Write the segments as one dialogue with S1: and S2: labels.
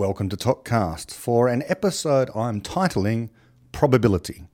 S1: welcome to ToKCast for an episode I'm titling Probability,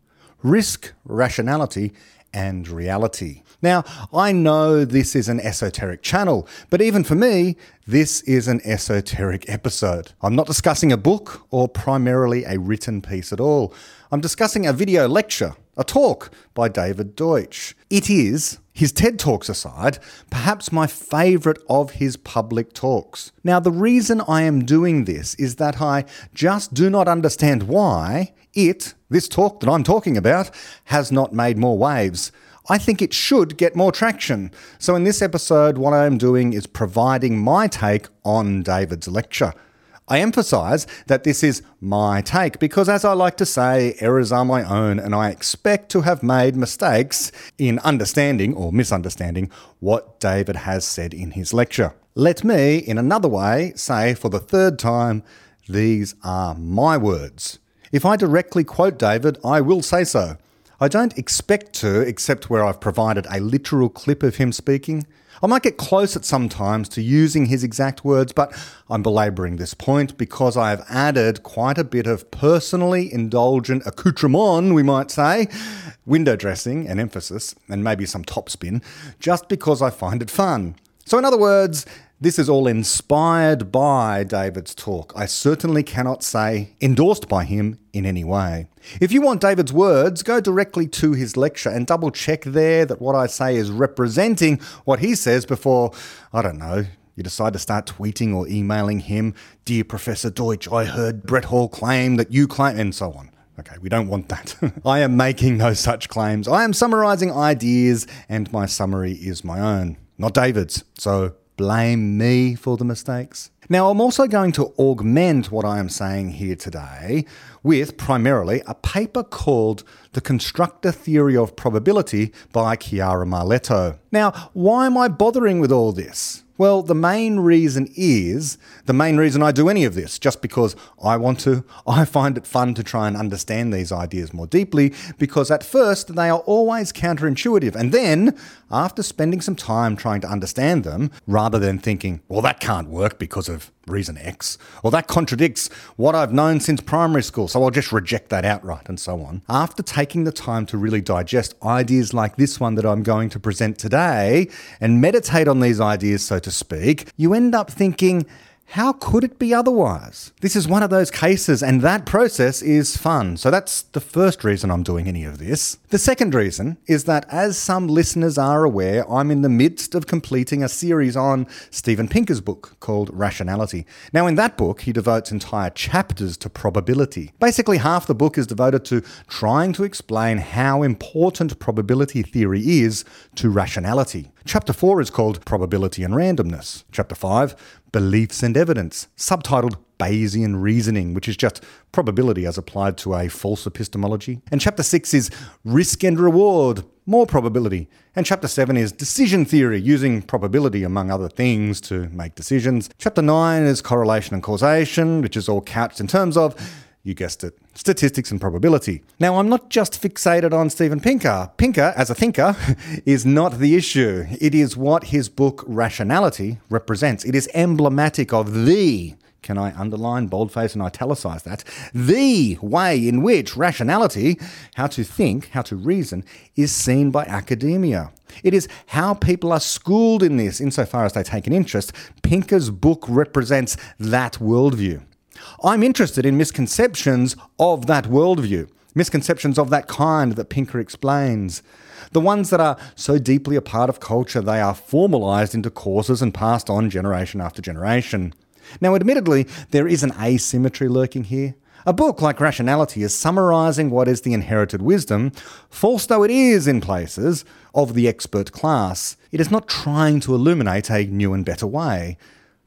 S1: Risk, Rationality, and Reality. Now, I know this is an esoteric channel, but even for me, this is an esoteric episode. I'm not discussing a book or primarily a written piece at all. I'm discussing a video lecture, a talk by David Deutsch. It is, his TED Talks aside, perhaps my favourite of his public talks. Now, the reason I am doing this is that I just do not understand why it, this talk that I'm talking about, has not made more waves. I think it should get more traction. So, in this episode, what I am doing is providing my take on David's lecture. I emphasize that this is my take because, as I like to say, errors are my own, and I expect to have made mistakes in understanding or misunderstanding what David has said in his lecture. Let me, in another way, say for the third time, these are my words. If I directly quote David, I will say so. I don't expect to, except where I've provided a literal clip of him speaking. I might get close at some times to using his exact words, but I'm belabouring this point because I have added quite a bit of personally indulgent accoutrement, we might say, window dressing and emphasis, and maybe some topspin, just because I find it fun. So, in other words, this is all inspired by David's talk. I certainly cannot say endorsed by him in any way. If you want David's words, go directly to his lecture and double check there that what I say is representing what he says before, I don't know, you decide to start tweeting or emailing him, Dear Professor Deutsch, I heard Brett Hall claim that you claim, and so on. Okay, we don't want that. I am making no such claims. I am summarizing ideas, and my summary is my own, not David's. So blame me for the mistakes. Now, I'm also going to augment what I am saying here today with primarily a paper called The Constructor Theory of Probability by Chiara Marletto. Now, why am I bothering with all this? Well, the main reason is the main reason I do any of this, just because I want to. I find it fun to try and understand these ideas more deeply, because at first they are always counterintuitive. And then, after spending some time trying to understand them, rather than thinking, well, that can't work because of reason X, or that contradicts what I've known since primary school, so I'll just reject that outright, and so on. After taking the time to really digest ideas like this one that I'm going to present today and meditate on these ideas, so to speak, you end up thinking, how could it be otherwise? This is one of those cases, and that process is fun. So that's the first reason I'm doing any of this. The second reason is that, as some listeners are aware, I'm in the midst of completing a series on Steven Pinker's book called Rationality. Now, in that book, he devotes entire chapters to probability. Basically, half the book is devoted to trying to explain how important probability theory is to rationality. Chapter 4 is called Probability and Randomness. Chapter 5, Beliefs and Evidence, subtitled Bayesian Reasoning, which is just probability as applied to a false epistemology. And chapter 6 is Risk and Reward, more probability. And chapter 7 is Decision Theory, using probability among other things to make decisions. Chapter 9 is Correlation and Causation, which is all couched in terms of you guessed it, statistics and probability. Now, I'm not just fixated on Steven Pinker. Pinker, as a thinker, is not the issue. It is what his book Rationality represents. It is emblematic of the can I underline, boldface, and italicize that? The way in which rationality, how to think, how to reason, is seen by academia. It is how people are schooled in this, insofar as they take an interest. Pinker's book represents that worldview. I'm interested in misconceptions of that worldview, misconceptions of that kind that Pinker explains. The ones that are so deeply a part of culture they are formalized into courses and passed on generation after generation. Now, admittedly, there is an asymmetry lurking here. A book like Rationality is summarizing what is the inherited wisdom, false though it is in places, of the expert class. It is not trying to illuminate a new and better way.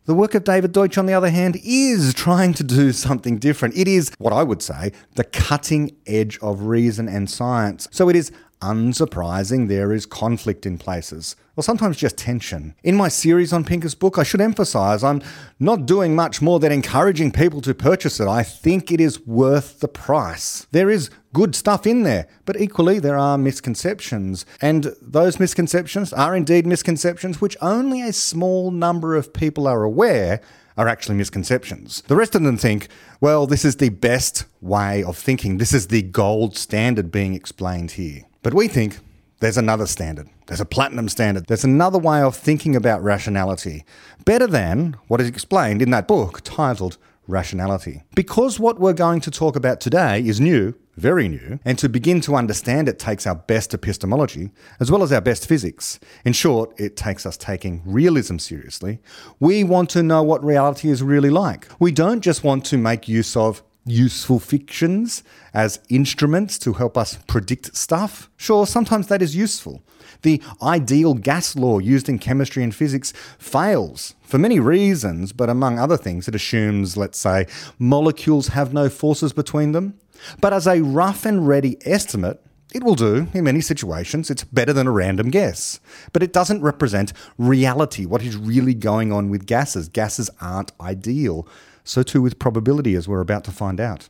S1: The work of David Deutsch, on the other hand, is trying to do something different. It is, what I would say, the cutting edge of reason and science. So it is unsurprising there is conflict in places, or sometimes just tension. In my series on Pinker's book, I should emphasize I'm not doing much more than encouraging people to purchase it. I think it is worth the price. There is good stuff in there, but equally there are misconceptions. And those misconceptions are indeed misconceptions which only a small number of people are aware are actually misconceptions. The rest of them think, well, this is the best way of thinking. This is the gold standard being explained here. But we think there's another standard. There's a platinum standard. There's another way of thinking about rationality, better than what is explained in that book titled Rationality. Because what we're going to talk about today is new, very new, and to begin to understand it takes our best epistemology, as well as our best physics. In short, it takes us taking realism seriously. We want to know what reality is really like. We don't just want to make use of useful fictions as instruments to help us predict stuff. Sure, sometimes that is useful. The ideal gas law used in chemistry and physics fails for many reasons, but among other things, it assumes, let's say, molecules have no forces between them. But as a rough and ready estimate, it will do in many situations. It's better than a random guess. But it doesn't represent reality, what is really going on with gases. Gases aren't ideal. So too with probability, as we're about to find out.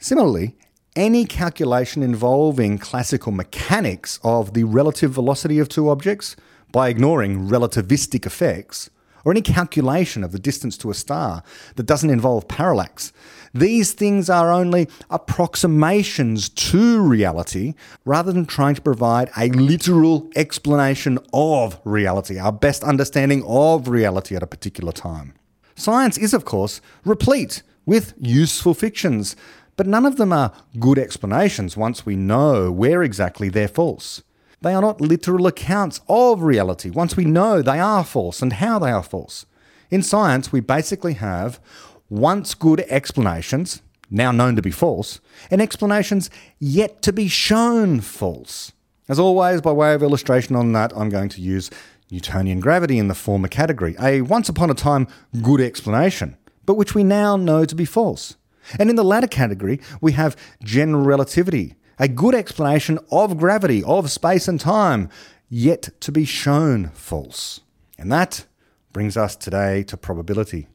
S1: Similarly, any calculation involving classical mechanics of the relative velocity of two objects by ignoring relativistic effects or any calculation of the distance to a star that doesn't involve parallax. These things are only approximations to reality rather than trying to provide a literal explanation of reality, our best understanding of reality at a particular time. Science is, of course, replete with useful fictions, but none of them are good explanations once we know where exactly they're false. They are not literal accounts of reality once we know they are false and how they are false. In science, we basically have once good explanations, now known to be false, and explanations yet to be shown false. As always, by way of illustration on that, I'm going to use Newtonian gravity in the former category, a once upon a time good explanation, but which we now know to be false. And in the latter category, we have general relativity, a good explanation of gravity, of space and time, yet to be shown false. And that brings us today to probability.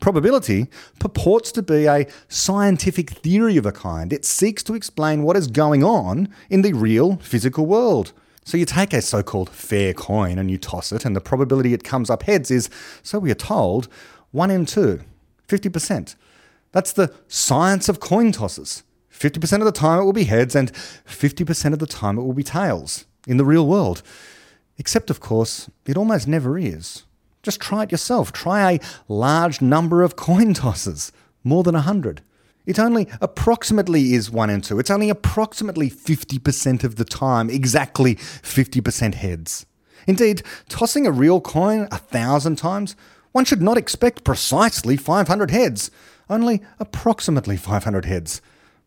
S1: Probability purports to be a scientific theory of a kind. It seeks to explain what is going on in the real physical world. So you take a so called fair coin and you toss it, and the probability it comes up heads is, so we are told, 1 in 2, 50%. That's the science of coin tosses. 50% of the time it will be heads, and 50% of the time it will be tails in the real world. Except, of course, it almost never is. Just try it yourself. Try a large number of coin tosses, more than 100. It only approximately is 1 and 2. It's only approximately 50% of the time, exactly 50% heads. Indeed, tossing a real coin a thousand times, one should not expect precisely 500 heads, only approximately 500 heads.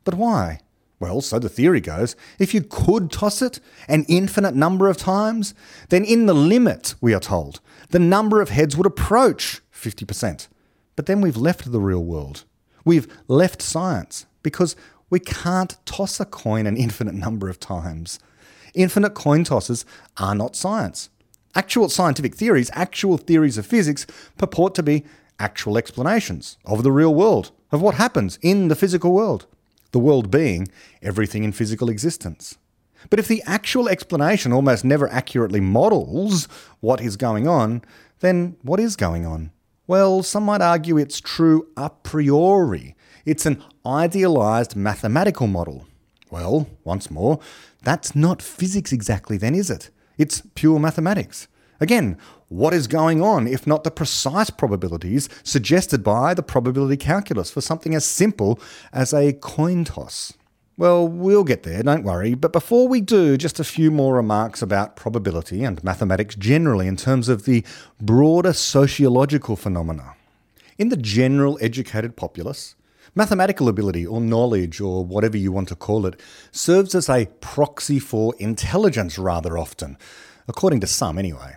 S1: But why? Well, so the theory goes, if you could toss it an infinite number of times, then in the limit, we are told, the number of heads would approach 50%. But then we've left the real world. We've left science because we can't toss a coin an infinite number of times. Infinite coin tosses are not science. Actual scientific theories, actual theories of physics, purport to be actual explanations of the real world, of what happens in the physical world the world being everything in physical existence. But if the actual explanation almost never accurately models what is going on, then what is going on? Well, some might argue it's true a priori. It's an idealized mathematical model. Well, once more, that's not physics exactly, then, is it? It's pure mathematics. Again, what is going on if not the precise probabilities suggested by the probability calculus for something as simple as a coin toss? Well, we'll get there, don't worry. But before we do, just a few more remarks about probability and mathematics generally in terms of the broader sociological phenomena. In the general educated populace, mathematical ability or knowledge or whatever you want to call it serves as a proxy for intelligence rather often, according to some anyway.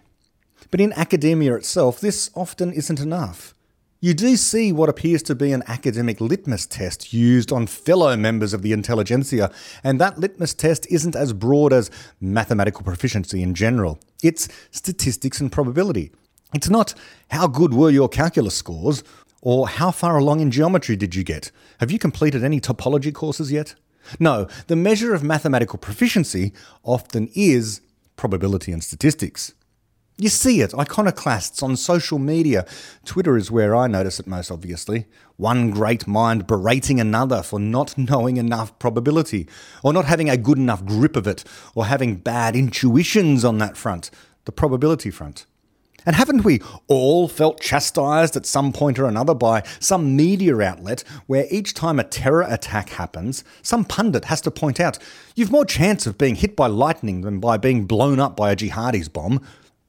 S1: But in academia itself, this often isn't enough. You do see what appears to be an academic litmus test used on fellow members of the intelligentsia, and that litmus test isn't as broad as mathematical proficiency in general. It's statistics and probability. It's not how good were your calculus scores, or how far along in geometry did you get? Have you completed any topology courses yet? No, the measure of mathematical proficiency often is probability and statistics. You see it, iconoclasts on social media. Twitter is where I notice it most obviously. One great mind berating another for not knowing enough probability, or not having a good enough grip of it, or having bad intuitions on that front, the probability front. And haven't we all felt chastised at some point or another by some media outlet where each time a terror attack happens, some pundit has to point out, you've more chance of being hit by lightning than by being blown up by a jihadi's bomb.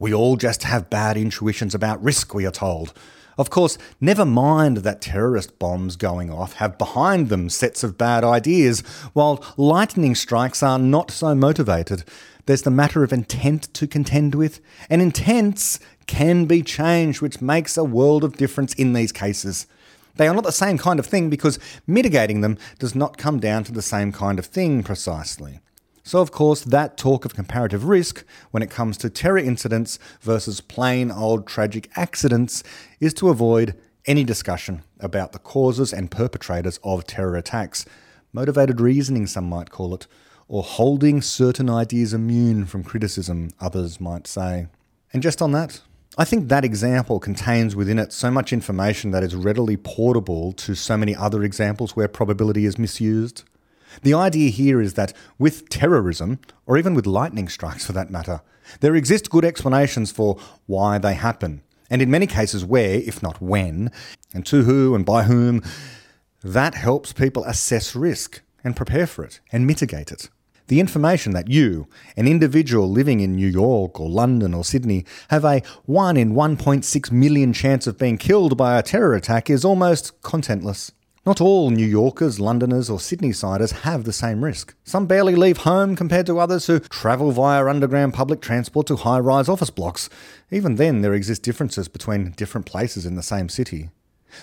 S1: We all just have bad intuitions about risk, we are told. Of course, never mind that terrorist bombs going off have behind them sets of bad ideas, while lightning strikes are not so motivated. There's the matter of intent to contend with, and intents can be changed, which makes a world of difference in these cases. They are not the same kind of thing because mitigating them does not come down to the same kind of thing precisely. So, of course, that talk of comparative risk when it comes to terror incidents versus plain old tragic accidents is to avoid any discussion about the causes and perpetrators of terror attacks. Motivated reasoning, some might call it, or holding certain ideas immune from criticism, others might say. And just on that, I think that example contains within it so much information that is readily portable to so many other examples where probability is misused. The idea here is that with terrorism, or even with lightning strikes for that matter, there exist good explanations for why they happen, and in many cases where, if not when, and to who and by whom, that helps people assess risk and prepare for it and mitigate it. The information that you, an individual living in New York or London or Sydney, have a 1 in 1.6 million chance of being killed by a terror attack is almost contentless. Not all New Yorkers, Londoners, or Sydneysiders have the same risk. Some barely leave home compared to others who travel via underground public transport to high rise office blocks. Even then, there exist differences between different places in the same city.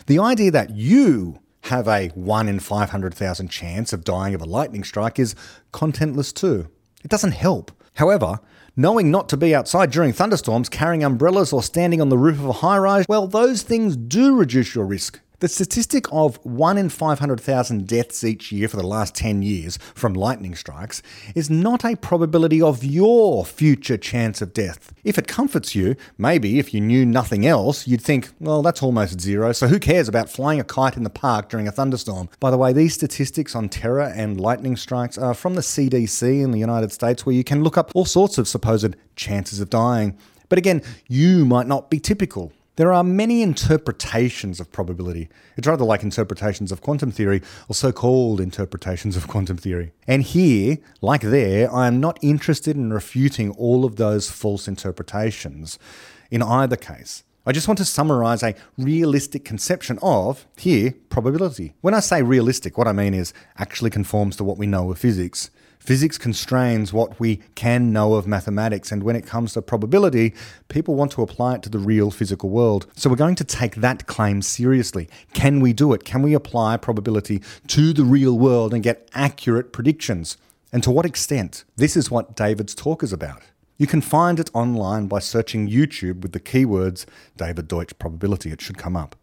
S1: The idea that you have a 1 in 500,000 chance of dying of a lightning strike is contentless too. It doesn't help. However, knowing not to be outside during thunderstorms, carrying umbrellas, or standing on the roof of a high rise, well, those things do reduce your risk. The statistic of 1 in 500,000 deaths each year for the last 10 years from lightning strikes is not a probability of your future chance of death. If it comforts you, maybe if you knew nothing else, you'd think, well, that's almost zero, so who cares about flying a kite in the park during a thunderstorm? By the way, these statistics on terror and lightning strikes are from the CDC in the United States, where you can look up all sorts of supposed chances of dying. But again, you might not be typical. There are many interpretations of probability. It's rather like interpretations of quantum theory, or so called interpretations of quantum theory. And here, like there, I am not interested in refuting all of those false interpretations in either case. I just want to summarize a realistic conception of, here, probability. When I say realistic, what I mean is actually conforms to what we know of physics. Physics constrains what we can know of mathematics, and when it comes to probability, people want to apply it to the real physical world. So we're going to take that claim seriously. Can we do it? Can we apply probability to the real world and get accurate predictions? And to what extent? This is what David's talk is about. You can find it online by searching YouTube with the keywords David Deutsch probability. It should come up.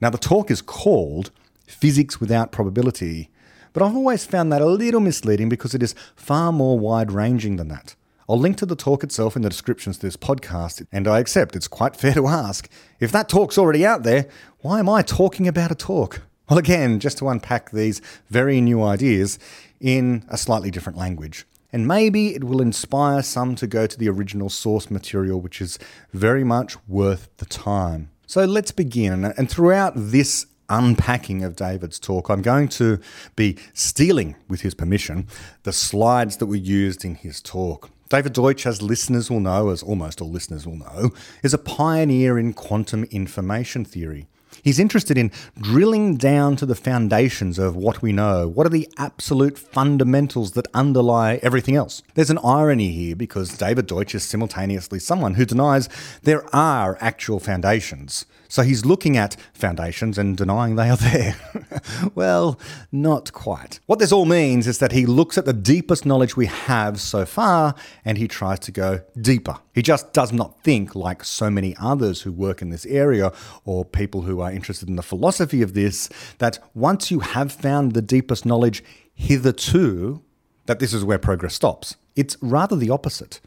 S1: Now, the talk is called Physics Without Probability but I've always found that a little misleading because it is far more wide ranging than that. I'll link to the talk itself in the descriptions to this podcast, and I accept it's quite fair to ask if that talk's already out there, why am I talking about a talk? Well, again, just to unpack these very new ideas in a slightly different language. And maybe it will inspire some to go to the original source material, which is very much worth the time. So let's begin. And throughout this unpacking of David's talk, I'm going to be stealing, with his permission, the slides that were used in his talk. David Deutsch, as listeners will know, as almost all listeners will know, is a pioneer in quantum information theory. He's interested in drilling down to the foundations of what we know. What are the absolute fundamentals that underlie everything else? There's an irony here because David Deutsch is simultaneously someone who denies there are actual foundations. So he's looking at foundations and denying they are there. well, not quite. What this all means is that he looks at the deepest knowledge we have so far and he tries to go deeper. He just does not think like so many others who work in this area or people who are interested in the philosophy of this that once you have found the deepest knowledge hitherto, that this is where progress stops. It's rather the opposite.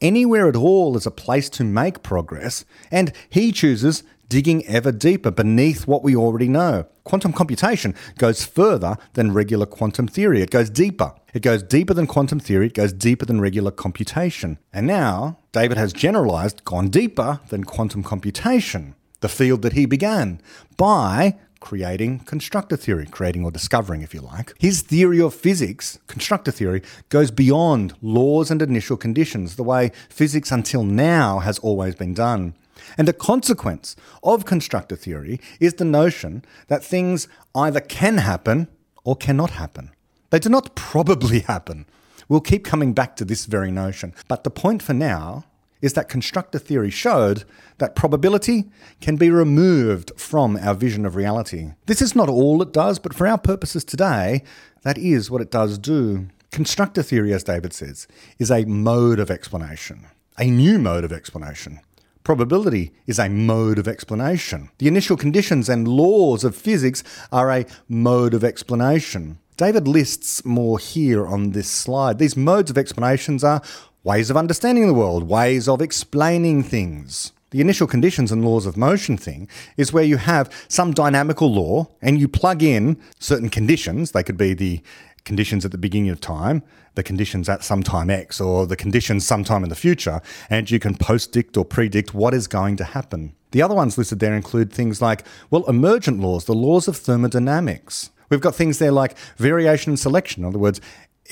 S1: anywhere at all is a place to make progress, and he chooses digging ever deeper beneath what we already know. Quantum computation goes further than regular quantum theory. It goes deeper. It goes deeper than quantum theory. It goes deeper than regular computation. And now, David has generalized, gone deeper than quantum computation, the field that he began, by creating constructor theory, creating or discovering, if you like. His theory of physics, constructor theory, goes beyond laws and initial conditions, the way physics until now has always been done. And a consequence of constructor theory is the notion that things either can happen or cannot happen. They do not probably happen. We'll keep coming back to this very notion. But the point for now is that constructor theory showed that probability can be removed from our vision of reality. This is not all it does, but for our purposes today, that is what it does do. Constructor theory, as David says, is a mode of explanation, a new mode of explanation. Probability is a mode of explanation. The initial conditions and laws of physics are a mode of explanation. David lists more here on this slide. These modes of explanations are ways of understanding the world, ways of explaining things. The initial conditions and laws of motion thing is where you have some dynamical law and you plug in certain conditions. They could be the conditions at the beginning of time, the conditions at some time X, or the conditions sometime in the future, and you can postdict or predict what is going to happen. The other ones listed there include things like, well, emergent laws, the laws of thermodynamics. We've got things there like variation and selection, in other words,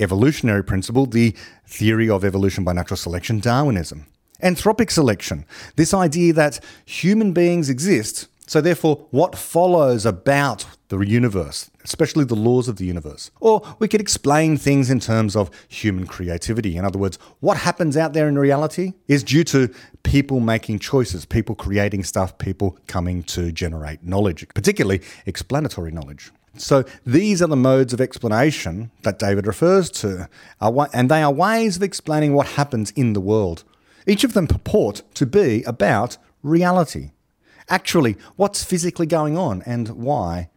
S1: evolutionary principle, the theory of evolution by natural selection, Darwinism. Anthropic selection, this idea that human beings exist so, therefore, what follows about the universe, especially the laws of the universe? Or we could explain things in terms of human creativity. In other words, what happens out there in reality is due to people making choices, people creating stuff, people coming to generate knowledge, particularly explanatory knowledge. So these are the modes of explanation that David refers to, and they are ways of explaining what happens in the world. Each of them purport to be about reality actually what's physically going on and why.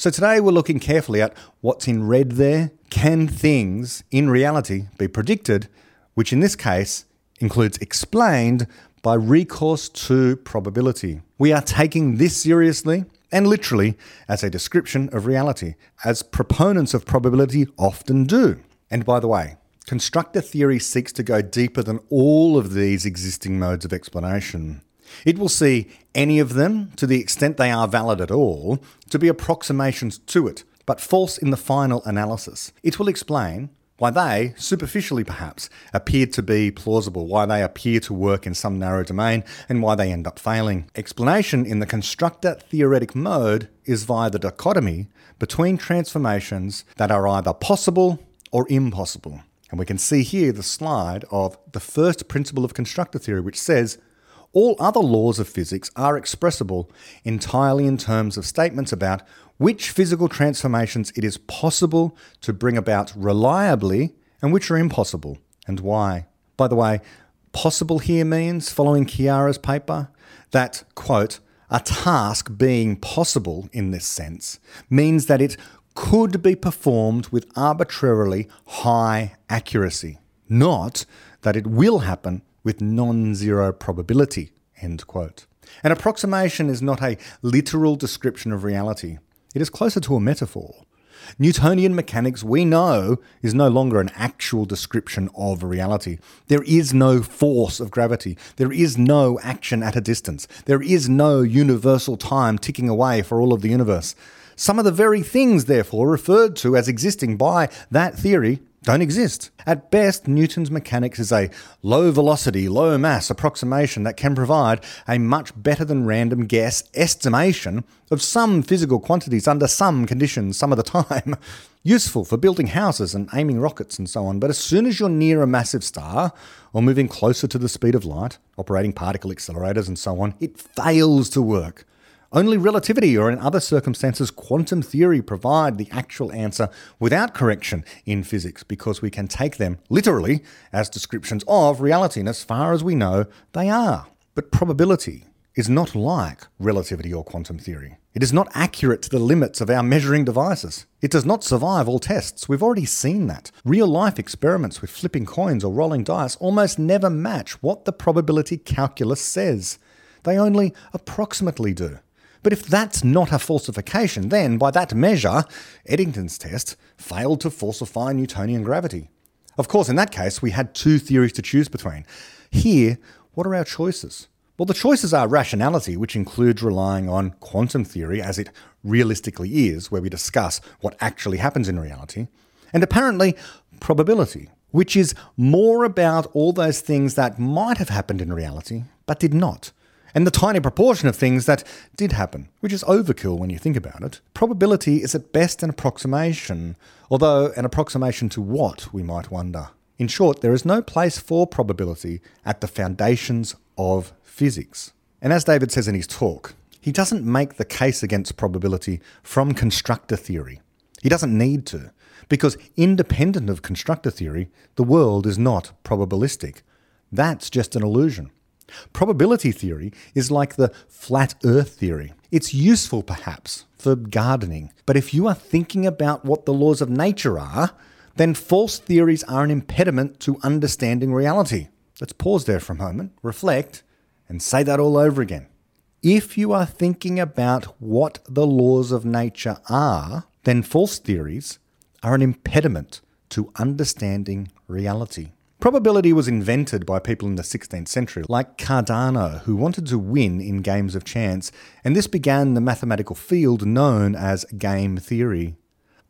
S1: So today we're looking carefully at what's in red there. Can things in reality be predicted, which in this case includes explained by recourse to probability? We are taking this seriously and literally as a description of reality, as proponents of probability often do. And by the way, constructor theory seeks to go deeper than all of these existing modes of explanation. It will see any of them, to the extent they are valid at all, to be approximations to it, but false in the final analysis. It will explain why they, superficially perhaps, appear to be plausible, why they appear to work in some narrow domain, and why they end up failing. Explanation in the constructor theoretic mode is via the dichotomy between transformations that are either possible or impossible. And we can see here the slide of the first principle of constructor theory, which says all other laws of physics are expressible entirely in terms of statements about which physical transformations it is possible to bring about reliably and which are impossible, and why. By the way, possible here means, following Chiara's paper, that, quote, a task being possible in this sense means that it could be performed with arbitrarily high accuracy, not that it will happen with non zero probability. End quote. An approximation is not a literal description of reality, it is closer to a metaphor. Newtonian mechanics, we know, is no longer an actual description of reality. There is no force of gravity. There is no action at a distance. There is no universal time ticking away for all of the universe. Some of the very things, therefore, referred to as existing by that theory don't exist. At best, Newton's mechanics is a low velocity, low mass approximation that can provide a much better than random guess estimation of some physical quantities under some conditions some of the time. Useful for building houses and aiming rockets and so on, but as soon as you're near a massive star or moving closer to the speed of light, operating particle accelerators and so on, it fails to work. Only relativity or in other circumstances quantum theory provide the actual answer without correction in physics because we can take them literally as descriptions of reality, and as far as we know, they are. But probability is not like relativity or quantum theory. It is not accurate to the limits of our measuring devices. It does not survive all tests. We've already seen that. Real life experiments with flipping coins or rolling dice almost never match what the probability calculus says. They only approximately do. But if that's not a falsification, then by that measure, Eddington's test failed to falsify Newtonian gravity. Of course, in that case, we had two theories to choose between. Here, what are our choices? Well, the choices are rationality, which includes relying on quantum theory as it realistically is, where we discuss what actually happens in reality, and apparently probability, which is more about all those things that might have happened in reality but did not, and the tiny proportion of things that did happen, which is overkill when you think about it. Probability is at best an approximation, although an approximation to what, we might wonder. In short, there is no place for probability at the foundations of physics. And as David says in his talk, he doesn't make the case against probability from constructor theory. He doesn't need to, because independent of constructor theory, the world is not probabilistic. That's just an illusion. Probability theory is like the flat earth theory. It's useful, perhaps, for gardening, but if you are thinking about what the laws of nature are, then false theories are an impediment to understanding reality. Let's pause there for a moment, reflect, and say that all over again. If you are thinking about what the laws of nature are, then false theories are an impediment to understanding reality. Probability was invented by people in the 16th century, like Cardano, who wanted to win in games of chance, and this began the mathematical field known as game theory.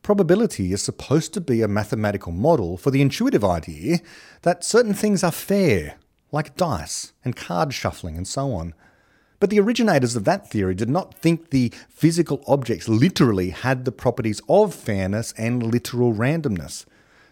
S1: Probability is supposed to be a mathematical model for the intuitive idea that certain things are fair, like dice and card shuffling and so on. But the originators of that theory did not think the physical objects literally had the properties of fairness and literal randomness.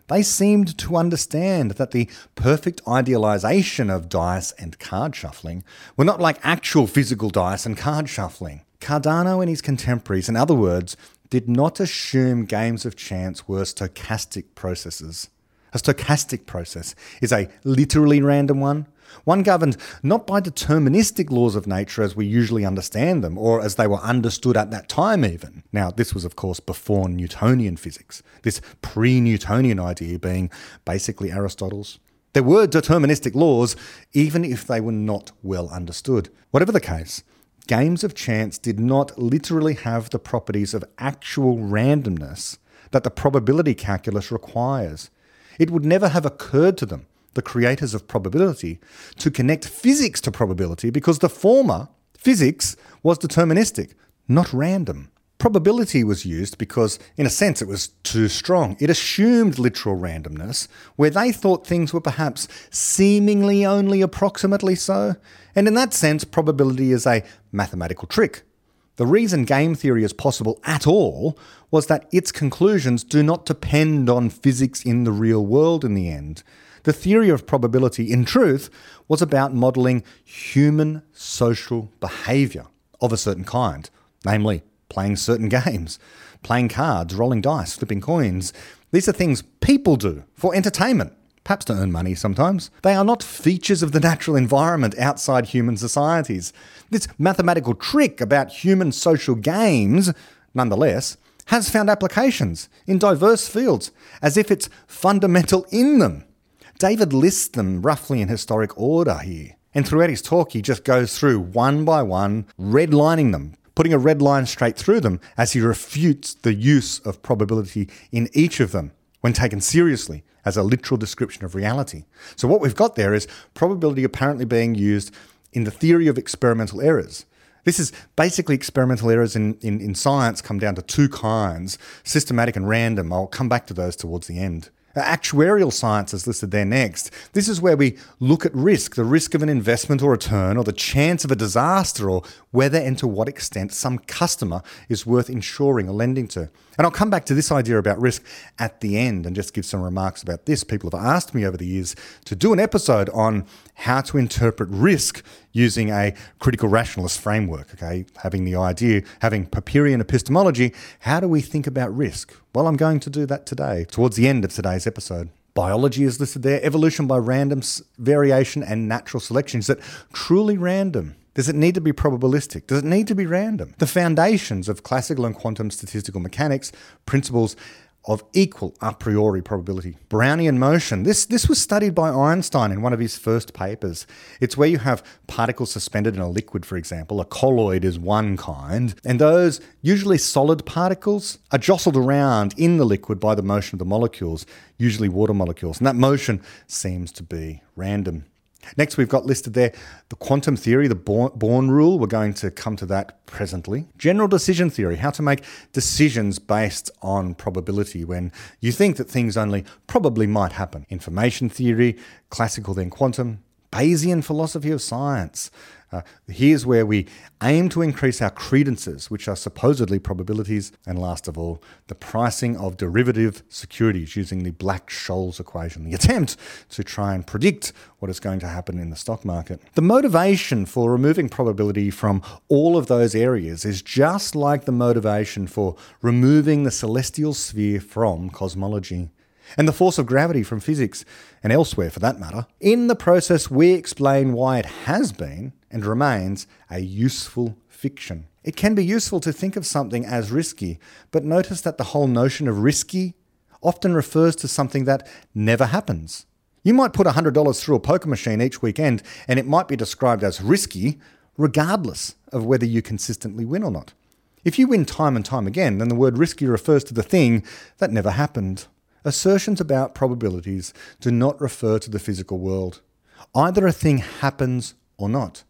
S1: They seemed to understand that the perfect idealization of dice and card shuffling were not like actual physical dice and card shuffling. Cardano and his contemporaries, in other words, did not assume games of chance were stochastic processes. A stochastic process is a literally random one, one governed not by deterministic laws of nature as we usually understand them, or as they were understood at that time, even. Now, this was, of course, before Newtonian physics, this pre Newtonian idea being basically Aristotle's. There were deterministic laws, even if they were not well understood. Whatever the case, games of chance did not literally have the properties of actual randomness that the probability calculus requires. It would never have occurred to them, the creators of probability, to connect physics to probability because the former, physics, was deterministic, not random. Probability was used because, in a sense, it was too strong. It assumed literal randomness, where they thought things were perhaps seemingly only approximately so. And in that sense, probability is a mathematical trick. The reason game theory is possible at all was that its conclusions do not depend on physics in the real world in the end. The theory of probability, in truth, was about modelling human social behaviour of a certain kind, namely playing certain games, playing cards, rolling dice, flipping coins. These are things people do for entertainment, perhaps to earn money sometimes. They are not features of the natural environment outside human societies. This mathematical trick about human social games, nonetheless, has found applications in diverse fields as if it's fundamental in them. David lists them roughly in historic order here. And throughout his talk, he just goes through one by one, redlining them, putting a red line straight through them as he refutes the use of probability in each of them when taken seriously as a literal description of reality. So, what we've got there is probability apparently being used in the theory of experimental errors. This is basically experimental errors in, in, in science come down to two kinds systematic and random. I'll come back to those towards the end. Actuarial science is listed there next. This is where we look at risk, the risk of an investment or return, or the chance of a disaster, or whether and to what extent some customer is worth insuring or lending to. And I'll come back to this idea about risk at the end and just give some remarks about this. People have asked me over the years to do an episode on how to interpret risk using a critical rationalist framework, okay? Having the idea, having Popperian epistemology, how do we think about risk? Well, I'm going to do that today, towards the end of today's episode. Biology is listed there, evolution by random variation and natural selection. Is it truly random? Does it need to be probabilistic? Does it need to be random? The foundations of classical and quantum statistical mechanics principles of equal a priori probability. Brownian motion. This, this was studied by Einstein in one of his first papers. It's where you have particles suspended in a liquid, for example. A colloid is one kind, and those usually solid particles are jostled around in the liquid by the motion of the molecules, usually water molecules. And that motion seems to be random. Next, we've got listed there the quantum theory, the Born rule. We're going to come to that presently. General decision theory, how to make decisions based on probability when you think that things only probably might happen. Information theory, classical then quantum, Bayesian philosophy of science. Uh, here's where we aim to increase our credences, which are supposedly probabilities. And last of all, the pricing of derivative securities using the Black Scholes equation, the attempt to try and predict what is going to happen in the stock market. The motivation for removing probability from all of those areas is just like the motivation for removing the celestial sphere from cosmology and the force of gravity from physics, and elsewhere for that matter. In the process, we explain why it has been and remains a useful fiction. It can be useful to think of something as risky, but notice that the whole notion of risky often refers to something that never happens. You might put $100 through a poker machine each weekend, and it might be described as risky, regardless of whether you consistently win or not. If you win time and time again, then the word risky refers to the thing that never happened. Assertions about probabilities do not refer to the physical world. Either a thing happens or not.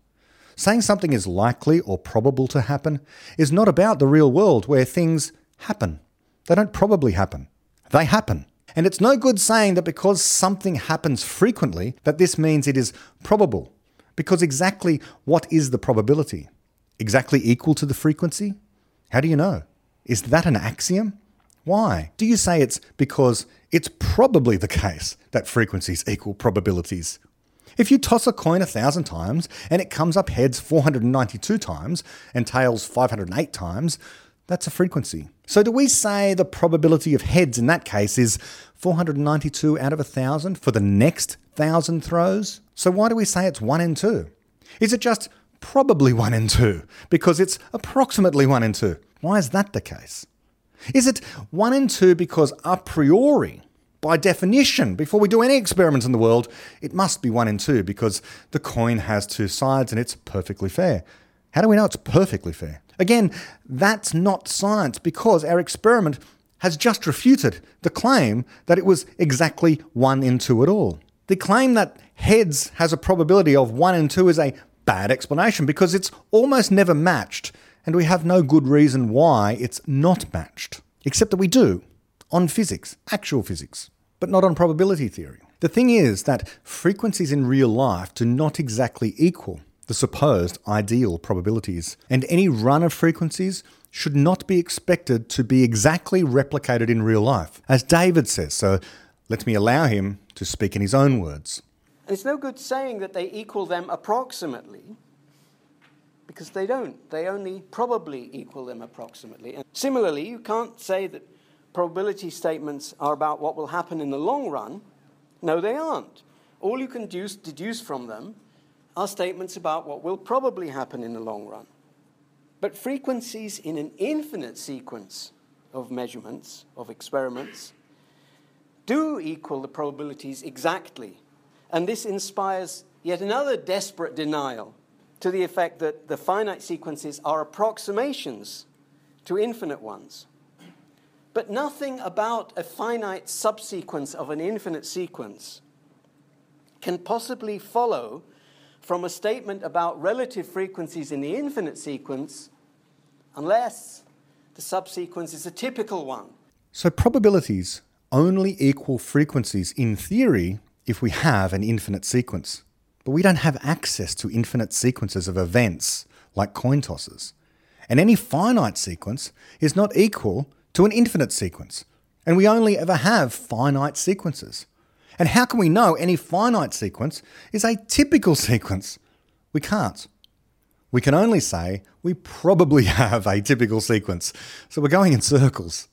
S1: Saying something is likely or probable to happen is not about the real world where things happen. They don't probably happen, they happen. And it's no good saying that because something happens frequently, that this means it is probable. Because exactly what is the probability? Exactly equal to the frequency? How do you know? Is that an axiom? Why? Do you say it's because it's probably the case that frequencies equal probabilities? If you toss a coin a thousand times and it comes up heads 492 times and tails 508 times, that's a frequency. So do we say the probability of heads in that case is 492 out of a thousand for the next thousand throws? So why do we say it's 1 in 2? Is it just probably 1 in 2 because it's approximately 1 in 2? Why is that the case? Is it one and two because a priori, by definition, before we do any experiments in the world, it must be one and two because the coin has two sides and it's perfectly fair? How do we know it's perfectly fair? Again, that's not science because our experiment has just refuted the claim that it was exactly one in two at all. The claim that heads has a probability of one in two is a bad explanation because it's almost never matched and we have no good reason why it's not matched. Except that we do, on physics, actual physics, but not on probability theory. The thing is that frequencies in real life do not exactly equal the supposed ideal probabilities, and any run of frequencies should not be expected to be exactly replicated in real life, as David says. So let me allow him to speak in his own words.
S2: It's no good saying that they equal them approximately because they don't. They only probably equal them approximately. And similarly, you can't say that probability statements are about what will happen in the long run. No, they aren't. All you can deduce, deduce from them are statements about what will probably happen in the long run. But frequencies in an infinite sequence of measurements, of experiments, do equal the probabilities exactly. And this inspires yet another desperate denial to the effect that the finite sequences are approximations to infinite ones. But nothing about a finite subsequence of an infinite sequence can possibly follow from a statement about relative frequencies in the infinite sequence unless the subsequence is a typical one.
S1: So probabilities only equal frequencies in theory if we have an infinite sequence. But we don't have access to infinite sequences of events like coin tosses. And any finite sequence is not equal to an infinite sequence. And we only ever have finite sequences. And how can we know any finite sequence is a typical sequence? We can't. We can only say we probably have a typical sequence. So we're going in circles.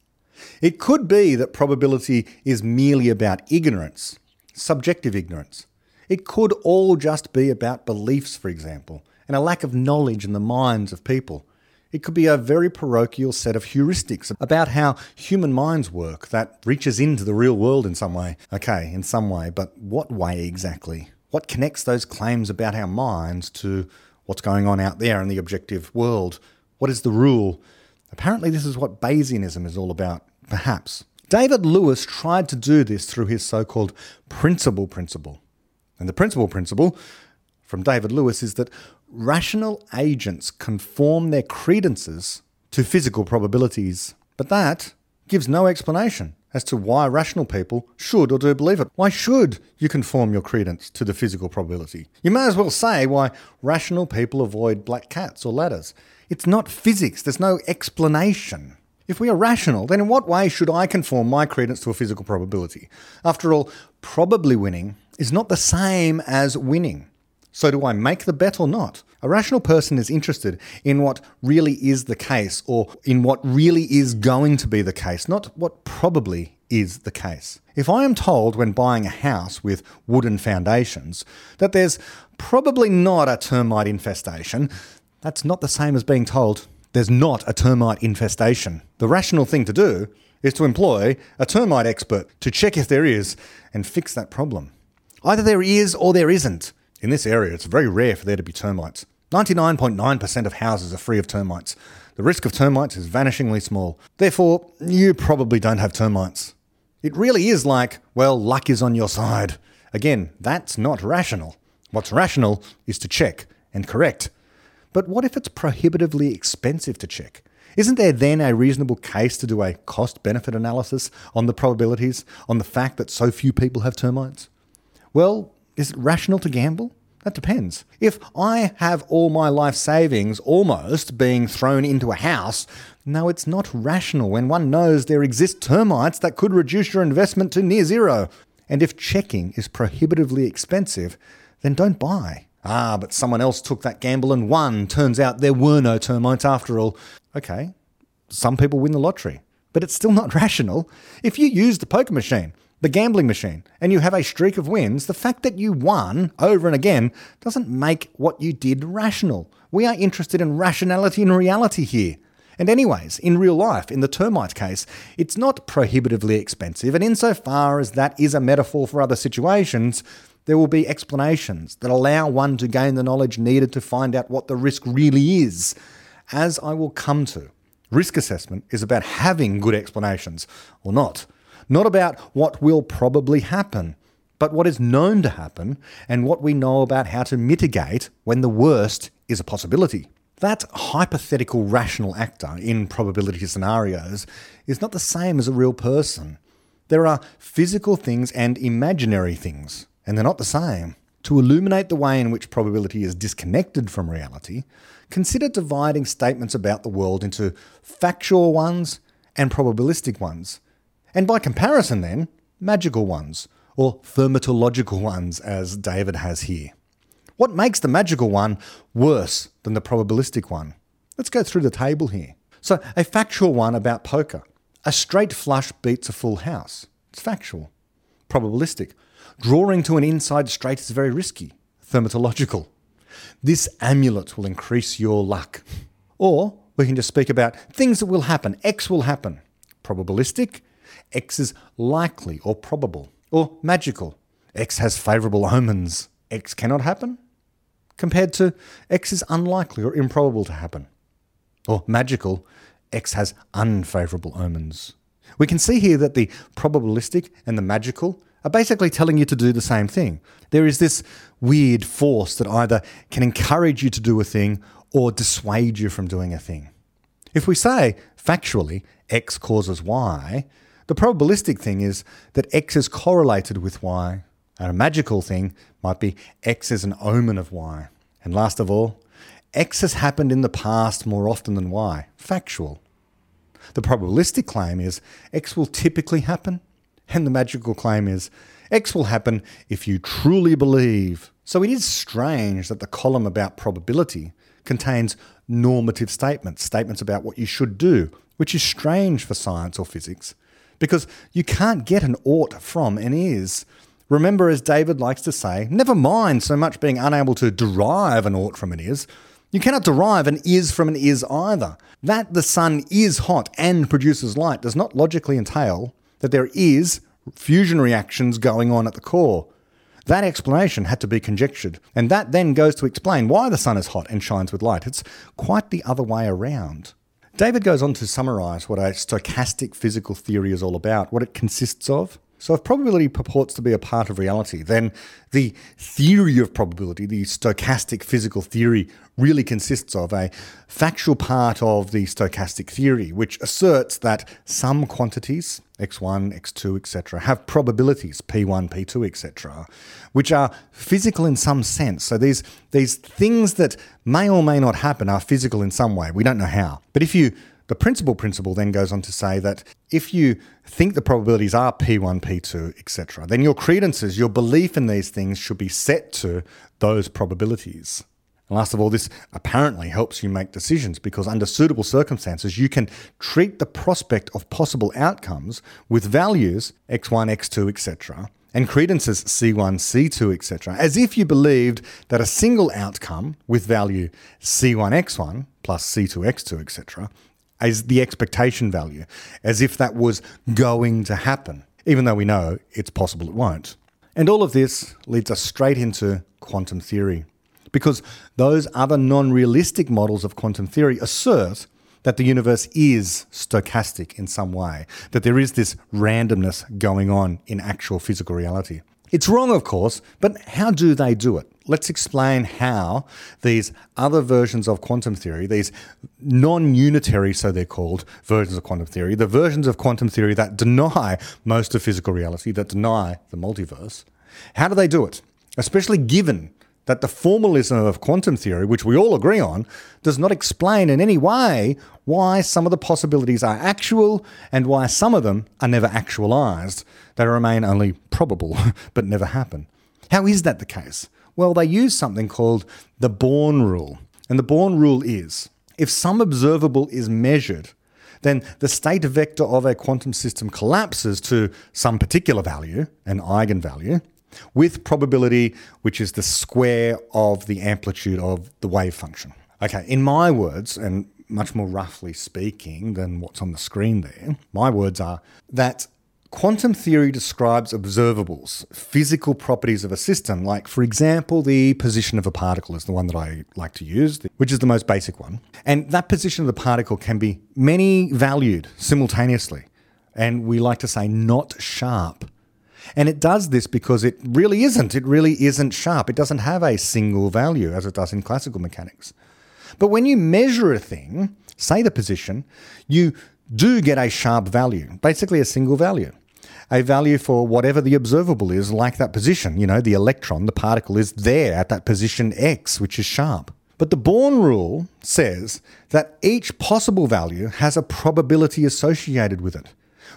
S1: It could be that probability is merely about ignorance, subjective ignorance. It could all just be about beliefs, for example, and a lack of knowledge in the minds of people. It could be a very parochial set of heuristics about how human minds work that reaches into the real world in some way. Okay, in some way, but what way exactly? What connects those claims about our minds to what's going on out there in the objective world? What is the rule? Apparently, this is what Bayesianism is all about, perhaps. David Lewis tried to do this through his so called principal principle. And the principal principle from David Lewis is that rational agents conform their credences to physical probabilities. But that gives no explanation as to why rational people should or do believe it. Why should you conform your credence to the physical probability? You may as well say why rational people avoid black cats or ladders. It's not physics, there's no explanation. If we are rational, then in what way should I conform my credence to a physical probability? After all, probably winning is not the same as winning. So, do I make the bet or not? A rational person is interested in what really is the case or in what really is going to be the case, not what probably is the case. If I am told when buying a house with wooden foundations that there's probably not a termite infestation, that's not the same as being told there's not a termite infestation. The rational thing to do is to employ a termite expert to check if there is and fix that problem. Either there is or there isn't. In this area, it's very rare for there to be termites. 99.9% of houses are free of termites. The risk of termites is vanishingly small. Therefore, you probably don't have termites. It really is like, well, luck is on your side. Again, that's not rational. What's rational is to check and correct. But what if it's prohibitively expensive to check? Isn't there then a reasonable case to do a cost benefit analysis on the probabilities, on the fact that so few people have termites? Well, is it rational to gamble? That depends. If I have all my life savings almost being thrown into a house, no, it's not rational when one knows there exist termites that could reduce your investment to near zero. And if checking is prohibitively expensive, then don't buy. Ah, but someone else took that gamble and won. Turns out there were no termites after all. Okay, some people win the lottery, but it's still not rational. If you use the poker machine, the gambling machine, and you have a streak of wins, the fact that you won over and again doesn't make what you did rational. We are interested in rationality and reality here. And, anyways, in real life, in the termite case, it's not prohibitively expensive, and insofar as that is a metaphor for other situations, there will be explanations that allow one to gain the knowledge needed to find out what the risk really is. As I will come to, risk assessment is about having good explanations, or not not about what will probably happen, but what is known to happen and what we know about how to mitigate when the worst is a possibility. That hypothetical rational actor in probability scenarios is not the same as a real person. There are physical things and imaginary things, and they're not the same. To illuminate the way in which probability is disconnected from reality, consider dividing statements about the world into factual ones and probabilistic ones, and by comparison, then, magical ones, or thaumatological ones, as David has here. What makes the magical one worse than the probabilistic one? Let's go through the table here. So, a factual one about poker. A straight flush beats a full house. It's factual. Probabilistic. Drawing to an inside straight is very risky. Thaumatological. This amulet will increase your luck. Or we can just speak about things that will happen. X will happen. Probabilistic. X is likely or probable or magical. X has favourable omens. X cannot happen compared to X is unlikely or improbable to happen. Or magical, X has unfavourable omens. We can see here that the probabilistic and the magical are basically telling you to do the same thing. There is this weird force that either can encourage you to do a thing or dissuade you from doing a thing. If we say, factually, X causes Y, the probabilistic thing is that X is correlated with Y, and a magical thing might be X is an omen of Y. And last of all, X has happened in the past more often than Y, factual. The probabilistic claim is X will typically happen, and the magical claim is X will happen if you truly believe. So it is strange that the column about probability contains normative statements, statements about what you should do, which is strange for science or physics because you can't get an ought from an is. Remember, as David likes to say, never mind so much being unable to derive an ought from an is. You cannot derive an is from an is either. That the sun is hot and produces light does not logically entail that there is fusion reactions going on at the core. That explanation had to be conjectured, and that then goes to explain why the sun is hot and shines with light. It's quite the other way around. David goes on to summarize what a stochastic physical theory is all about, what it consists of. So, if probability purports to be a part of reality, then the theory of probability, the stochastic physical theory, really consists of a factual part of the stochastic theory, which asserts that some quantities, x1, x2, etc., have probabilities, p1, p2, etc., which are physical in some sense. So, these, these things that may or may not happen are physical in some way. We don't know how. But if you the principal principle then goes on to say that if you think the probabilities are P1, P2, etc., then your credences, your belief in these things should be set to those probabilities. And last of all, this apparently helps you make decisions because under suitable circumstances, you can treat the prospect of possible outcomes with values x1, x2, etc., and credences C1, C2, etc., as if you believed that a single outcome with value C1x1 plus C2x2, etc., is the expectation value, as if that was going to happen, even though we know it's possible it won't. And all of this leads us straight into quantum theory, because those other non realistic models of quantum theory assert that the universe is stochastic in some way, that there is this randomness going on in actual physical reality. It's wrong, of course, but how do they do it? let's explain how these other versions of quantum theory, these non unitary, so they're called, versions of quantum theory, the versions of quantum theory that deny most of physical reality, that deny the multiverse, how do they do it? Especially given that the formalism of quantum theory, which we all agree on, does not explain in any way why some of the possibilities are actual and why some of them are never actualized. They remain only probable, but never happen. How is that the case? Well, they use something called the Born rule. And the Born rule is if some observable is measured, then the state vector of a quantum system collapses to some particular value, an eigenvalue, with probability, which is the square of the amplitude of the wave function. Okay, in my words, and much more roughly speaking than what's on the screen there, my words are that Quantum theory describes observables, physical properties of a system, like, for example, the position of a particle is the one that I like to use, which is the most basic one. And that position of the particle can be many valued simultaneously. And we like to say not sharp. And it does this because it really isn't. It really isn't sharp. It doesn't have a single value as it does in classical mechanics. But when you measure a thing, say the position, you do get a sharp value, basically a single value a value for whatever the observable is, like that position. You know, the electron, the particle is there at that position x, which is sharp. But the Born rule says that each possible value has a probability associated with it,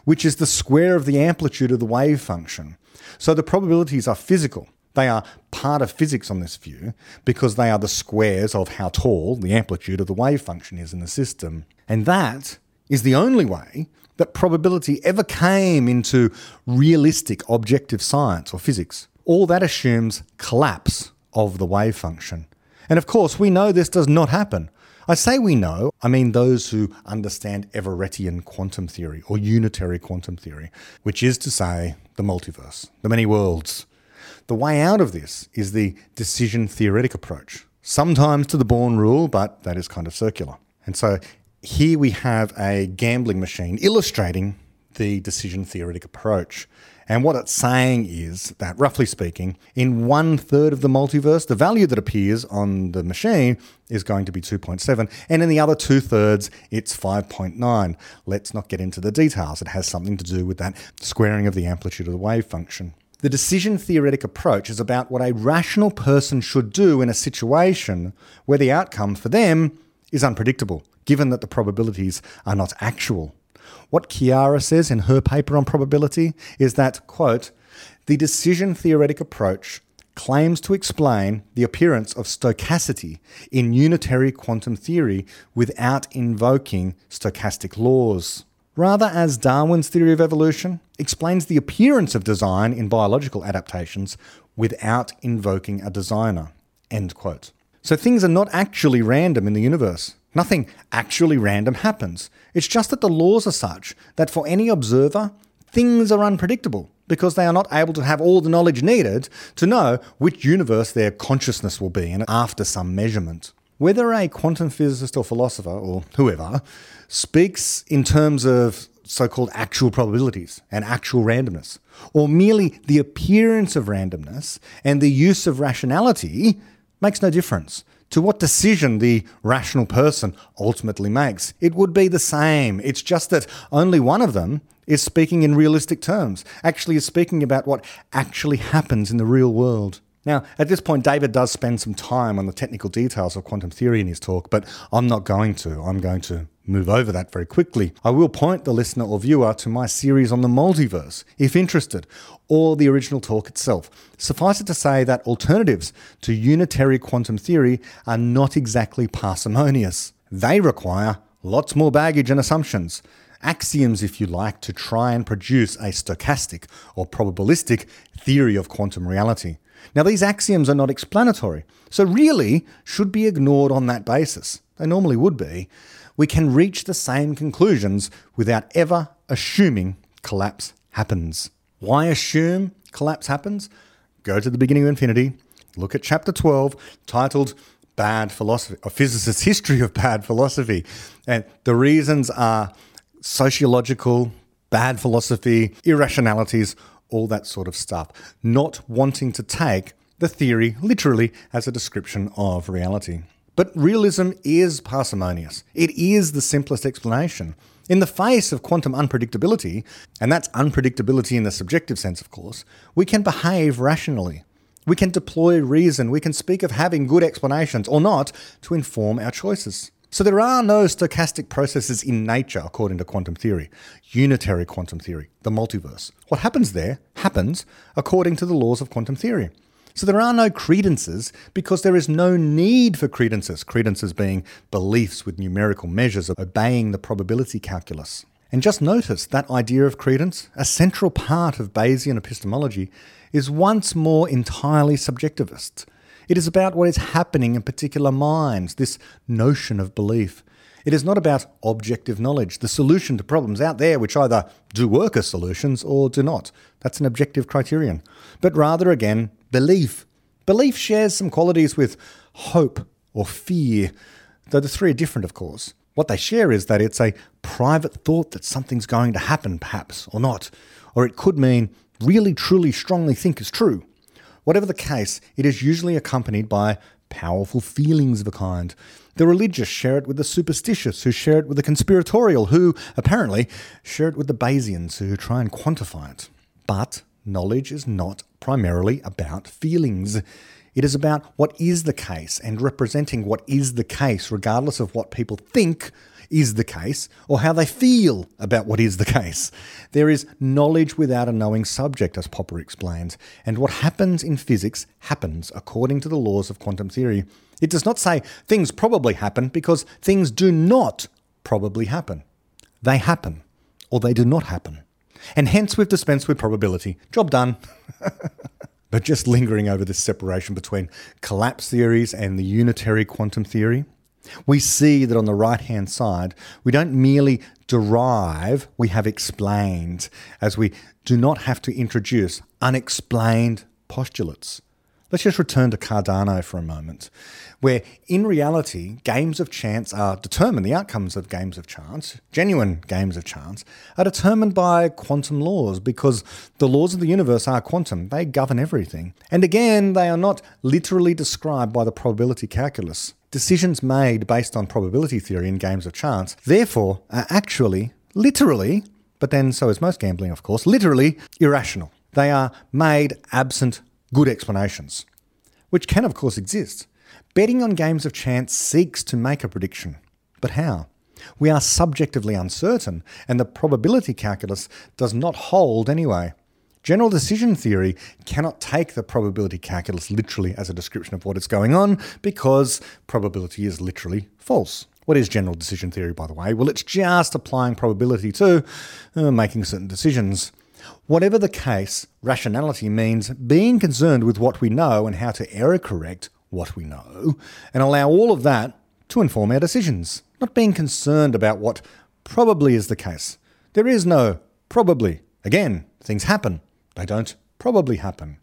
S1: which is the square of the amplitude of the wave function. So the probabilities are physical. They are part of physics on this view because they are the squares of how tall the amplitude of the wave function is in the system. And that is the only way that probability ever came into realistic objective science or physics. All that assumes collapse of the wave function. And of course, we know this does not happen. I say we know, I mean those who understand Everettian quantum theory or unitary quantum theory, which is to say the multiverse, the many worlds. The way out of this is the decision theoretic approach, sometimes to the Born rule, but that is kind of circular. And so here we have a gambling machine illustrating the decision theoretic approach. And what it's saying is that, roughly speaking, in one third of the multiverse, the value that appears on the machine is going to be 2.7, and in the other two thirds, it's 5.9. Let's not get into the details. It has something to do with that squaring of the amplitude of the wave function. The decision theoretic approach is about what a rational person should do in a situation where the outcome for them is unpredictable given that the probabilities are not actual. What Chiara says in her paper on probability is that, quote, the decision theoretic approach claims to explain the appearance of stochasticity in unitary quantum theory without invoking stochastic laws. rather as Darwin's theory of evolution explains the appearance of design in biological adaptations without invoking a designer. End quote. So things are not actually random in the universe. Nothing actually random happens. It's just that the laws are such that for any observer, things are unpredictable because they are not able to have all the knowledge needed to know which universe their consciousness will be in after some measurement. Whether a quantum physicist or philosopher or whoever speaks in terms of so called actual probabilities and actual randomness, or merely the appearance of randomness and the use of rationality, makes no difference to what decision the rational person ultimately makes. It would be the same. It's just that only one of them is speaking in realistic terms, actually, is speaking about what actually happens in the real world. Now, at this point, David does spend some time on the technical details of quantum theory in his talk, but I'm not going to. I'm going to move over that very quickly. I will point the listener or viewer to my series on the multiverse, if interested, or the original talk itself. Suffice it to say that alternatives to unitary quantum theory are not exactly parsimonious. They require lots more baggage and assumptions. Axioms, if you like, to try and produce a stochastic or probabilistic theory of quantum reality. Now, these axioms are not explanatory, so really should be ignored on that basis. They normally would be, we can reach the same conclusions without ever assuming collapse happens. Why assume collapse happens? Go to the beginning of infinity, look at chapter 12, titled Bad Philosophy, a physicist's history of bad philosophy. And the reasons are sociological, bad philosophy, irrationalities, all that sort of stuff. Not wanting to take the theory literally as a description of reality. But realism is parsimonious. It is the simplest explanation. In the face of quantum unpredictability, and that's unpredictability in the subjective sense, of course, we can behave rationally. We can deploy reason. We can speak of having good explanations or not to inform our choices. So there are no stochastic processes in nature, according to quantum theory, unitary quantum theory, the multiverse. What happens there happens according to the laws of quantum theory. So there are no credences because there is no need for credences, credences being beliefs with numerical measures of obeying the probability calculus. And just notice that idea of credence, a central part of Bayesian epistemology, is once more entirely subjectivist. It is about what is happening in particular minds, this notion of belief. It is not about objective knowledge, the solution to problems out there which either do work as solutions or do not. That's an objective criterion. But rather, again, belief. Belief shares some qualities with hope or fear, though the three are different, of course. What they share is that it's a private thought that something's going to happen, perhaps, or not. Or it could mean really, truly, strongly think is true. Whatever the case, it is usually accompanied by powerful feelings of a kind. The religious share it with the superstitious, who share it with the conspiratorial, who, apparently, share it with the Bayesians, who try and quantify it. But knowledge is not primarily about feelings. It is about what is the case and representing what is the case, regardless of what people think is the case or how they feel about what is the case. There is knowledge without a knowing subject, as Popper explains, and what happens in physics happens according to the laws of quantum theory. It does not say things probably happen because things do not probably happen. They happen or they do not happen. And hence we've dispensed with probability. Job done. but just lingering over this separation between collapse theories and the unitary quantum theory, we see that on the right hand side, we don't merely derive, we have explained, as we do not have to introduce unexplained postulates. Let's just return to Cardano for a moment, where in reality, games of chance are determined, the outcomes of games of chance, genuine games of chance, are determined by quantum laws because the laws of the universe are quantum. They govern everything. And again, they are not literally described by the probability calculus. Decisions made based on probability theory in games of chance, therefore, are actually, literally, but then so is most gambling, of course, literally irrational. They are made absent good explanations, which can, of course, exist. Betting on games of chance seeks to make a prediction. But how? We are subjectively uncertain, and the probability calculus does not hold anyway. General decision theory cannot take the probability calculus literally as a description of what is going on because probability is literally false. What is general decision theory, by the way? Well, it's just applying probability to uh, making certain decisions. Whatever the case, rationality means being concerned with what we know and how to error correct what we know, and allow all of that to inform our decisions, not being concerned about what probably is the case. There is no probably. Again, things happen, they don't probably happen.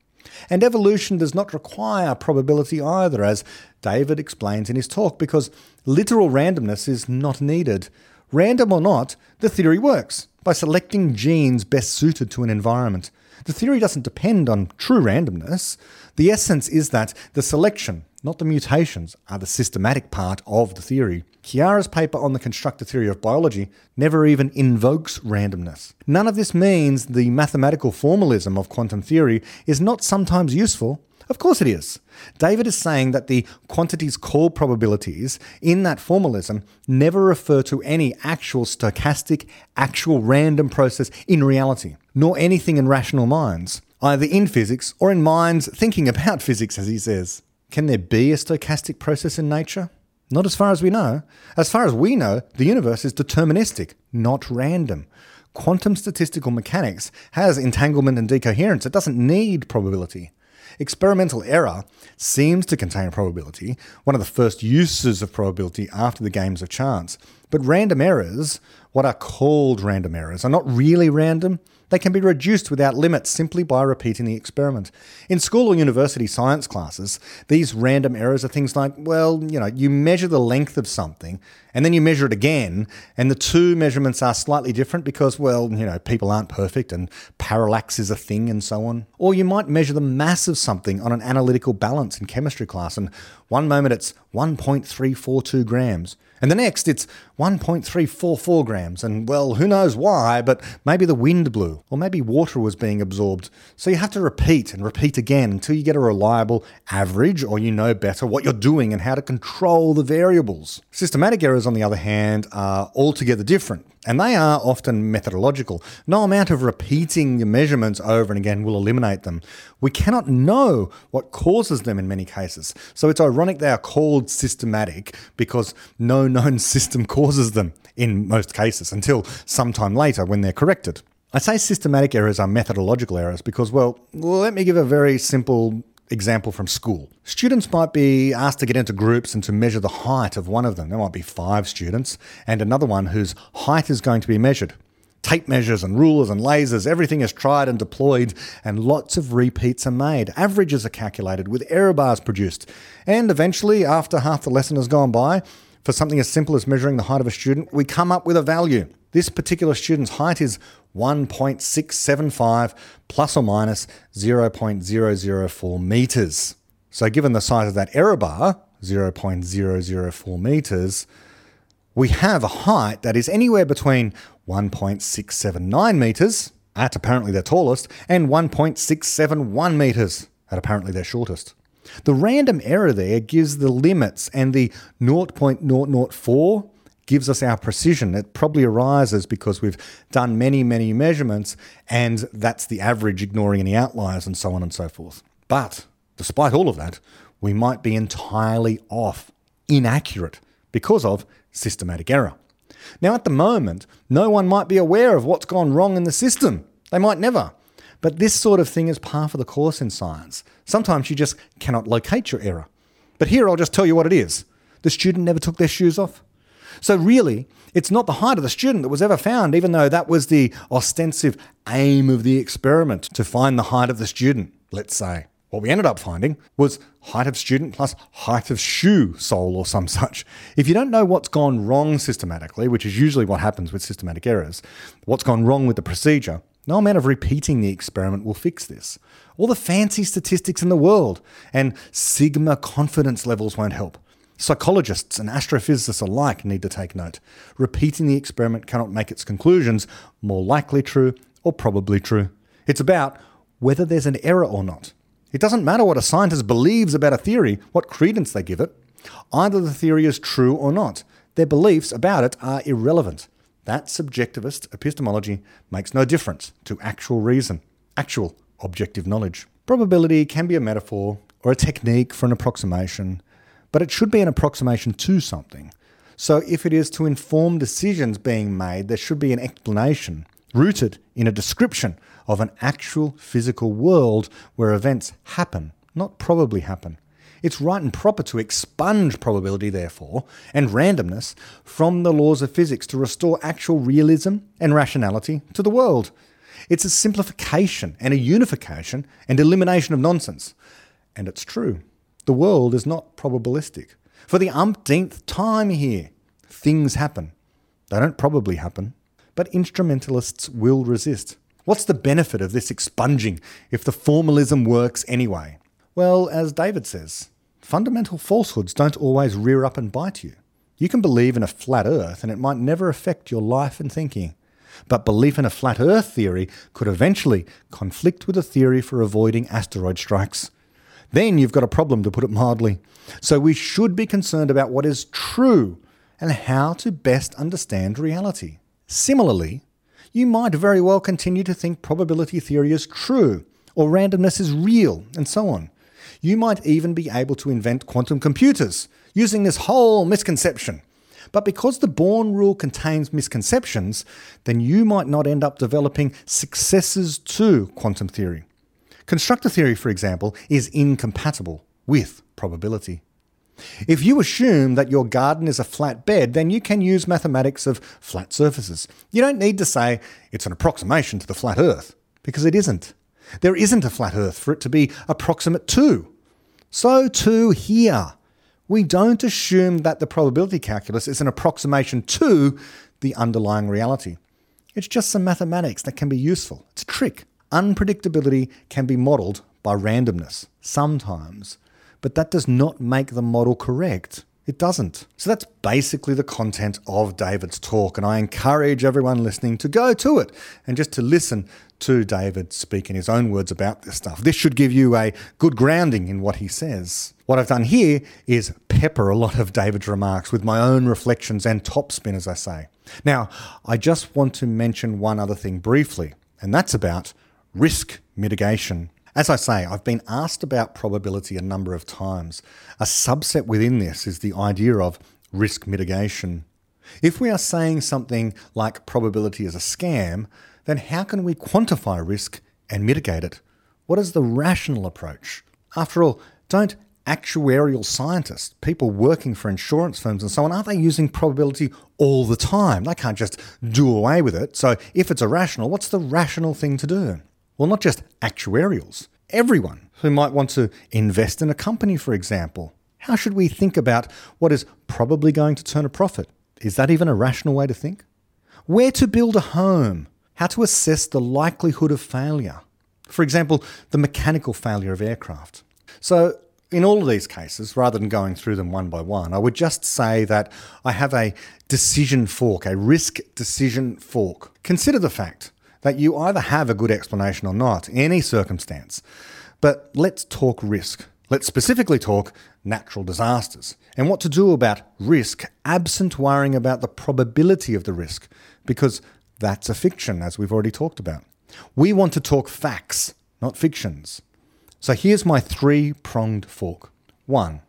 S1: And evolution does not require probability either, as David explains in his talk, because literal randomness is not needed. Random or not, the theory works by selecting genes best suited to an environment. The theory doesn't depend on true randomness. The essence is that the selection, not the mutations, are the systematic part of the theory. Chiara's paper on the constructor theory of biology never even invokes randomness. None of this means the mathematical formalism of quantum theory is not sometimes useful. Of course it is. David is saying that the quantities called probabilities in that formalism never refer to any actual stochastic, actual random process in reality, nor anything in rational minds, either in physics or in minds thinking about physics, as he says. Can there be a stochastic process in nature? Not as far as we know. As far as we know, the universe is deterministic, not random. Quantum statistical mechanics has entanglement and decoherence. It doesn't need probability. Experimental error seems to contain probability, one of the first uses of probability after the games of chance. But random errors, what are called random errors, are not really random. They can be reduced without limits simply by repeating the experiment. In school or university science classes, these random errors are things like, well, you know, you measure the length of something and then you measure it again, and the two measurements are slightly different because, well, you know, people aren't perfect and parallax is a thing and so on. Or you might measure the mass of something on an analytical balance in chemistry class, and one moment it's 1.342 grams, and the next, it's 1.344 grams. And well, who knows why, but maybe the wind blew, or maybe water was being absorbed. So you have to repeat and repeat again until you get a reliable average, or you know better what you're doing and how to control the variables. Systematic errors, on the other hand, are altogether different. And they are often methodological. No amount of repeating the measurements over and again will eliminate them. We cannot know what causes them in many cases. So it's ironic they are called systematic because no known system causes them in most cases until sometime later when they're corrected. I say systematic errors are methodological errors because, well, let me give a very simple example from school. Students might be asked to get into groups and to measure the height of one of them. There might be five students and another one whose height is going to be measured. Tape measures and rulers and lasers, everything is tried and deployed, and lots of repeats are made. Averages are calculated with error bars produced. And eventually, after half the lesson has gone by, for something as simple as measuring the height of a student, we come up with a value. This particular student's height is 1.675 plus or minus 0.004 meters. So, given the size of that error bar, 0.004 meters, we have a height that is anywhere between 1.679 meters at apparently their tallest and 1.671 meters at apparently their shortest. The random error there gives the limits, and the 0.004 gives us our precision. It probably arises because we've done many, many measurements, and that's the average, ignoring any outliers and so on and so forth. But despite all of that, we might be entirely off, inaccurate, because of systematic error. Now, at the moment, no one might be aware of what's gone wrong in the system. They might never. But this sort of thing is par for the course in science. Sometimes you just cannot locate your error. But here I'll just tell you what it is the student never took their shoes off. So, really, it's not the height of the student that was ever found, even though that was the ostensive aim of the experiment to find the height of the student, let's say. What we ended up finding was height of student plus height of shoe sole or some such. If you don't know what's gone wrong systematically, which is usually what happens with systematic errors, what's gone wrong with the procedure, no amount of repeating the experiment will fix this. All the fancy statistics in the world and sigma confidence levels won't help. Psychologists and astrophysicists alike need to take note. Repeating the experiment cannot make its conclusions more likely true or probably true. It's about whether there's an error or not. It doesn't matter what a scientist believes about a theory, what credence they give it. Either the theory is true or not. Their beliefs about it are irrelevant. That subjectivist epistemology makes no difference to actual reason, actual objective knowledge. Probability can be a metaphor or a technique for an approximation, but it should be an approximation to something. So, if it is to inform decisions being made, there should be an explanation rooted in a description of an actual physical world where events happen, not probably happen. It's right and proper to expunge probability, therefore, and randomness from the laws of physics to restore actual realism and rationality to the world. It's a simplification and a unification and elimination of nonsense. And it's true. The world is not probabilistic. For the umpteenth time here, things happen. They don't probably happen, but instrumentalists will resist. What's the benefit of this expunging if the formalism works anyway? Well, as David says, fundamental falsehoods don't always rear up and bite you. You can believe in a flat earth and it might never affect your life and thinking. But belief in a flat earth theory could eventually conflict with a theory for avoiding asteroid strikes. Then you've got a problem, to put it mildly. So we should be concerned about what is true and how to best understand reality. Similarly, you might very well continue to think probability theory is true, or randomness is real, and so on. You might even be able to invent quantum computers using this whole misconception. But because the Born rule contains misconceptions, then you might not end up developing successors to quantum theory. Constructor theory, for example, is incompatible with probability. If you assume that your garden is a flat bed, then you can use mathematics of flat surfaces. You don't need to say it's an approximation to the flat earth, because it isn't. There isn't a flat earth for it to be approximate to. So, too, here. We don't assume that the probability calculus is an approximation to the underlying reality. It's just some mathematics that can be useful. It's a trick. Unpredictability can be modelled by randomness, sometimes, but that does not make the model correct. It doesn't. So that's basically the content of David's talk, and I encourage everyone listening to go to it and just to listen to David speak in his own words about this stuff. This should give you a good grounding in what he says. What I've done here is pepper a lot of David's remarks with my own reflections and topspin, as I say. Now, I just want to mention one other thing briefly, and that's about risk mitigation. As I say, I've been asked about probability a number of times. A subset within this is the idea of risk mitigation. If we are saying something like probability is a scam, then how can we quantify risk and mitigate it? What is the rational approach? After all, don't actuarial scientists, people working for insurance firms and so on, aren't they using probability all the time? They can't just do away with it. So if it's irrational, what's the rational thing to do? Well, not just actuarials, everyone who might want to invest in a company, for example. How should we think about what is probably going to turn a profit? Is that even a rational way to think? Where to build a home? How to assess the likelihood of failure? For example, the mechanical failure of aircraft. So, in all of these cases, rather than going through them one by one, I would just say that I have a decision fork, a risk decision fork. Consider the fact that you either have a good explanation or not, any circumstance. But let's talk risk. Let's specifically talk natural disasters and what to do about risk absent worrying about the probability of the risk, because that's a fiction, as we've already talked about. We want to talk facts, not fictions. So here's my three pronged fork. One,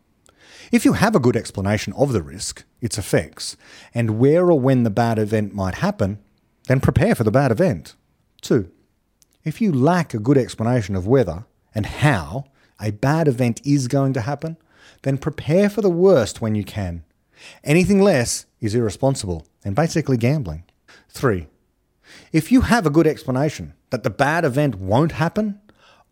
S1: if you have a good explanation of the risk, its effects, and where or when the bad event might happen, then prepare for the bad event. Two, if you lack a good explanation of whether and how a bad event is going to happen, then prepare for the worst when you can. Anything less is irresponsible and basically gambling. Three, if you have a good explanation that the bad event won't happen,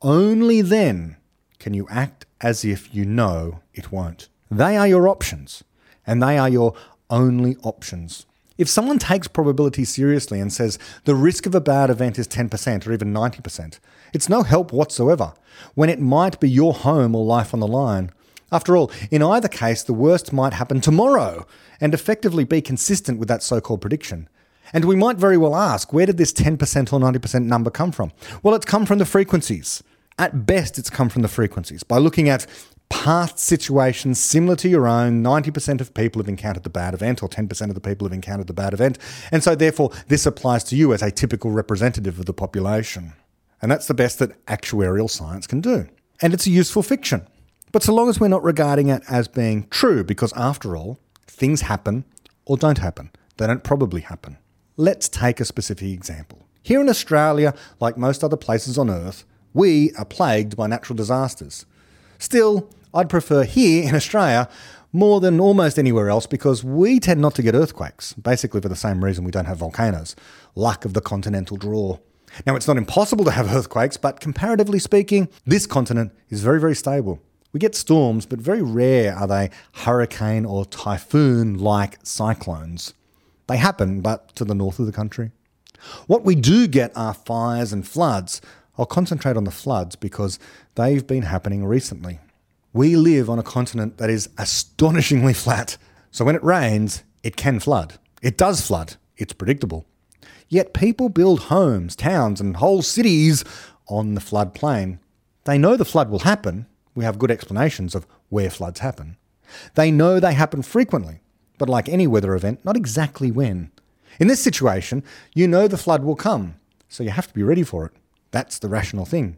S1: only then can you act as if you know it won't. They are your options, and they are your only options. If someone takes probability seriously and says the risk of a bad event is 10% or even 90%, it's no help whatsoever when it might be your home or life on the line. After all, in either case, the worst might happen tomorrow and effectively be consistent with that so called prediction. And we might very well ask, where did this 10% or 90% number come from? Well, it's come from the frequencies. At best, it's come from the frequencies by looking at past situations similar to your own. 90% of people have encountered the bad event, or 10% of the people have encountered the bad event. And so, therefore, this applies to you as a typical representative of the population. And that's the best that actuarial science can do. And it's a useful fiction. But so long as we're not regarding it as being true, because after all, things happen or don't happen. They don't probably happen. Let's take a specific example. Here in Australia, like most other places on Earth, we are plagued by natural disasters. Still, I'd prefer here in Australia more than almost anywhere else because we tend not to get earthquakes, basically for the same reason we don't have volcanoes luck of the continental draw. Now, it's not impossible to have earthquakes, but comparatively speaking, this continent is very, very stable. We get storms, but very rare are they hurricane or typhoon like cyclones. They happen, but to the north of the country. What we do get are fires and floods. I'll concentrate on the floods because they've been happening recently. We live on a continent that is astonishingly flat. So when it rains, it can flood. It does flood. It's predictable. Yet people build homes, towns, and whole cities on the floodplain. They know the flood will happen. We have good explanations of where floods happen. They know they happen frequently, but like any weather event, not exactly when. In this situation, you know the flood will come, so you have to be ready for it. That's the rational thing.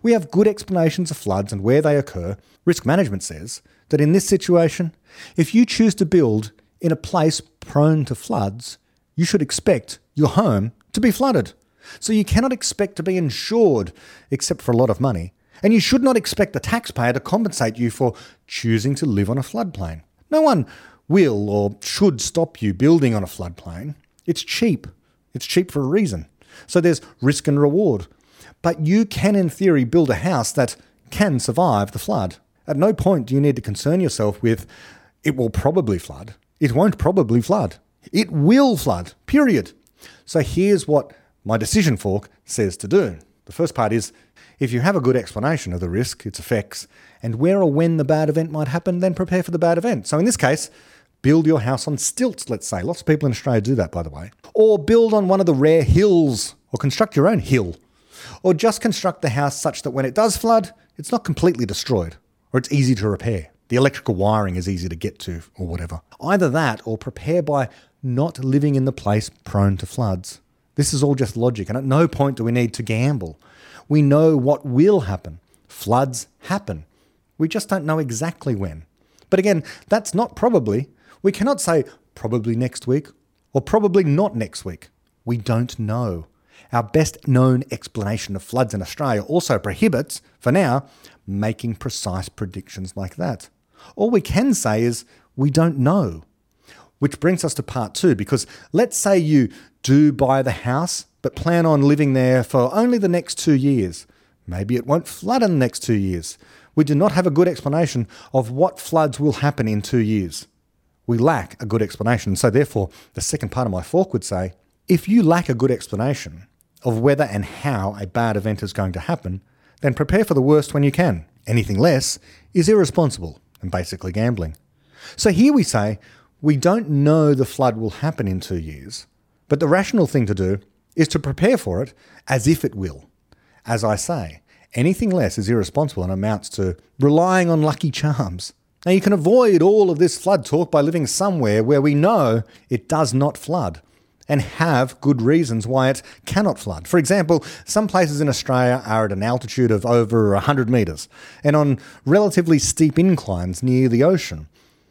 S1: We have good explanations of floods and where they occur. Risk management says that in this situation, if you choose to build in a place prone to floods, you should expect your home to be flooded. So you cannot expect to be insured except for a lot of money. And you should not expect the taxpayer to compensate you for choosing to live on a floodplain. No one will or should stop you building on a floodplain. It's cheap. It's cheap for a reason. So there's risk and reward. But you can, in theory, build a house that can survive the flood. At no point do you need to concern yourself with, it will probably flood. It won't probably flood. It will flood, period. So here's what my decision fork says to do. The first part is if you have a good explanation of the risk, its effects, and where or when the bad event might happen, then prepare for the bad event. So in this case, build your house on stilts, let's say. Lots of people in Australia do that, by the way. Or build on one of the rare hills, or construct your own hill or just construct the house such that when it does flood, it's not completely destroyed, or it's easy to repair. The electrical wiring is easy to get to, or whatever. Either that, or prepare by not living in the place prone to floods. This is all just logic, and at no point do we need to gamble. We know what will happen. Floods happen. We just don't know exactly when. But again, that's not probably. We cannot say probably next week or probably not next week. We don't know. Our best known explanation of floods in Australia also prohibits, for now, making precise predictions like that. All we can say is we don't know. Which brings us to part two, because let's say you do buy the house, but plan on living there for only the next two years. Maybe it won't flood in the next two years. We do not have a good explanation of what floods will happen in two years. We lack a good explanation. So, therefore, the second part of my fork would say if you lack a good explanation, of whether and how a bad event is going to happen, then prepare for the worst when you can. Anything less is irresponsible and basically gambling. So here we say, we don't know the flood will happen in two years, but the rational thing to do is to prepare for it as if it will. As I say, anything less is irresponsible and amounts to relying on lucky charms. Now, you can avoid all of this flood talk by living somewhere where we know it does not flood and have good reasons why it cannot flood. For example, some places in Australia are at an altitude of over 100 metres and on relatively steep inclines near the ocean.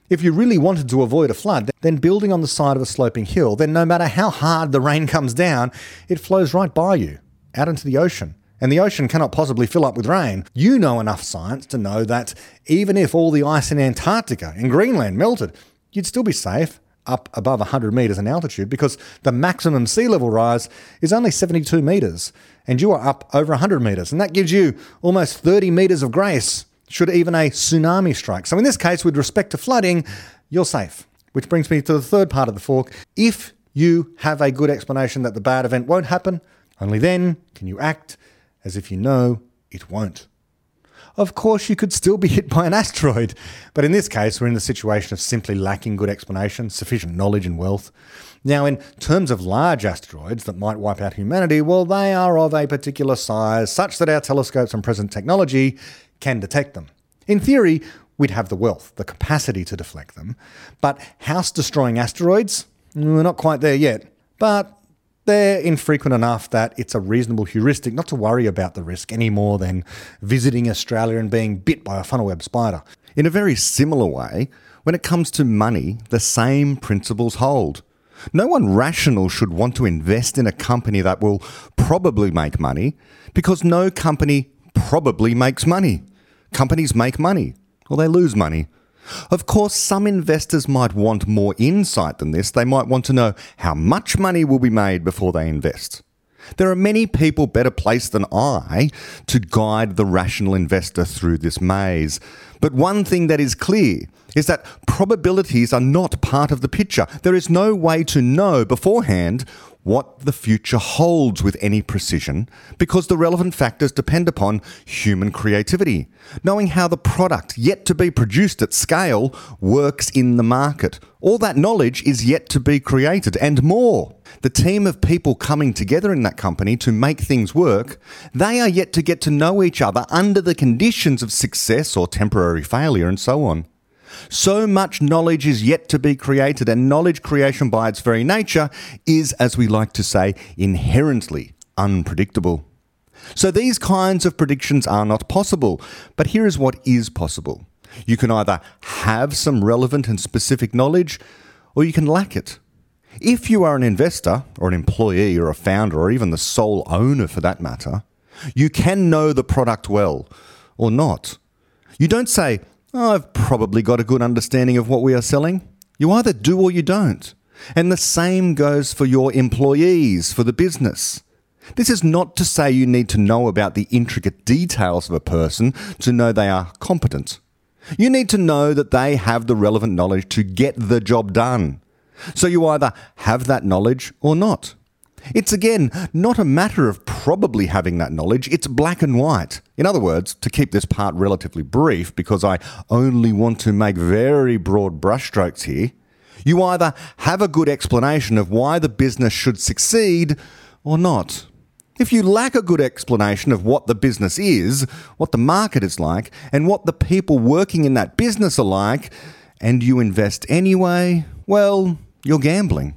S1: If you really wanted to avoid a flood, then building on the side of a sloping hill, then no matter how hard the rain comes down, it flows right by you, out into the ocean. And the ocean cannot possibly fill up with rain. You know enough science to know that even if all the ice in Antarctica and Greenland melted, you'd still be safe up above 100 metres in altitude because the maximum sea level rise is only 72 metres and you are up over 100 metres. And that gives you almost 30 metres of grace should even a tsunami strike. So, in this case, with respect to flooding, you're safe. Which brings me to the third part of the fork. If you have a good explanation that the bad event won't happen, only then can you act as if you know it won't of course you could still be hit by an asteroid. But in this case, we're in the situation of simply lacking good explanation, sufficient knowledge, and wealth. Now, in terms of large asteroids that might wipe out humanity, well, they are of a particular size such that our telescopes and present technology can detect them. In theory, we'd have the wealth, the capacity to deflect them. But house destroying asteroids? We're not quite there yet. But they're infrequent enough that it's a reasonable heuristic not to worry about the risk any more than visiting Australia and being bit by a funnel web spider. In a very similar way, When it comes to money, the same principles hold. No one rational should want to invest in a company that will probably make money because no company probably makes money. Companies make money or they lose money. Of course, some investors might want more insight than this. They might want to know how much money will be made before they invest. There are many people better placed than I to guide the rational investor through this maze. But one thing that is clear is that probabilities are not part of the picture. There is no way to know beforehand what the future holds with any precision because the relevant factors depend upon human creativity, knowing how the product yet to be produced at scale works in the market. All that knowledge is yet to be created and more. The team of people coming together in that company to make things work, they are yet to get to know each other under the conditions of success or temporary failure and so on. So much knowledge is yet to be created, and knowledge creation by its very nature is, as we like to say, inherently unpredictable. So these kinds of predictions are not possible, but here is what is possible. You can either have some relevant and specific knowledge, or you can lack it. If you are an investor, or an employee, or a founder, or even the sole owner for that matter, you can know the product well, or not. You don't say, I've probably got a good understanding of what we are selling. You either do or you don't. And the same goes for your employees, for the business. This is not to say you need to know about the intricate details of a person to know they are competent. You need to know that they have the relevant knowledge to get the job done. So you either have that knowledge or not. It's again not a matter of probably having that knowledge, it's black and white. In other words, to keep this part relatively brief, because I only want to make very broad brushstrokes here, you either have a good explanation of why the business should succeed or not. If you lack a good explanation of what the business is, what the market is like, and what the people working in that business are like, and you invest anyway, well, you're gambling.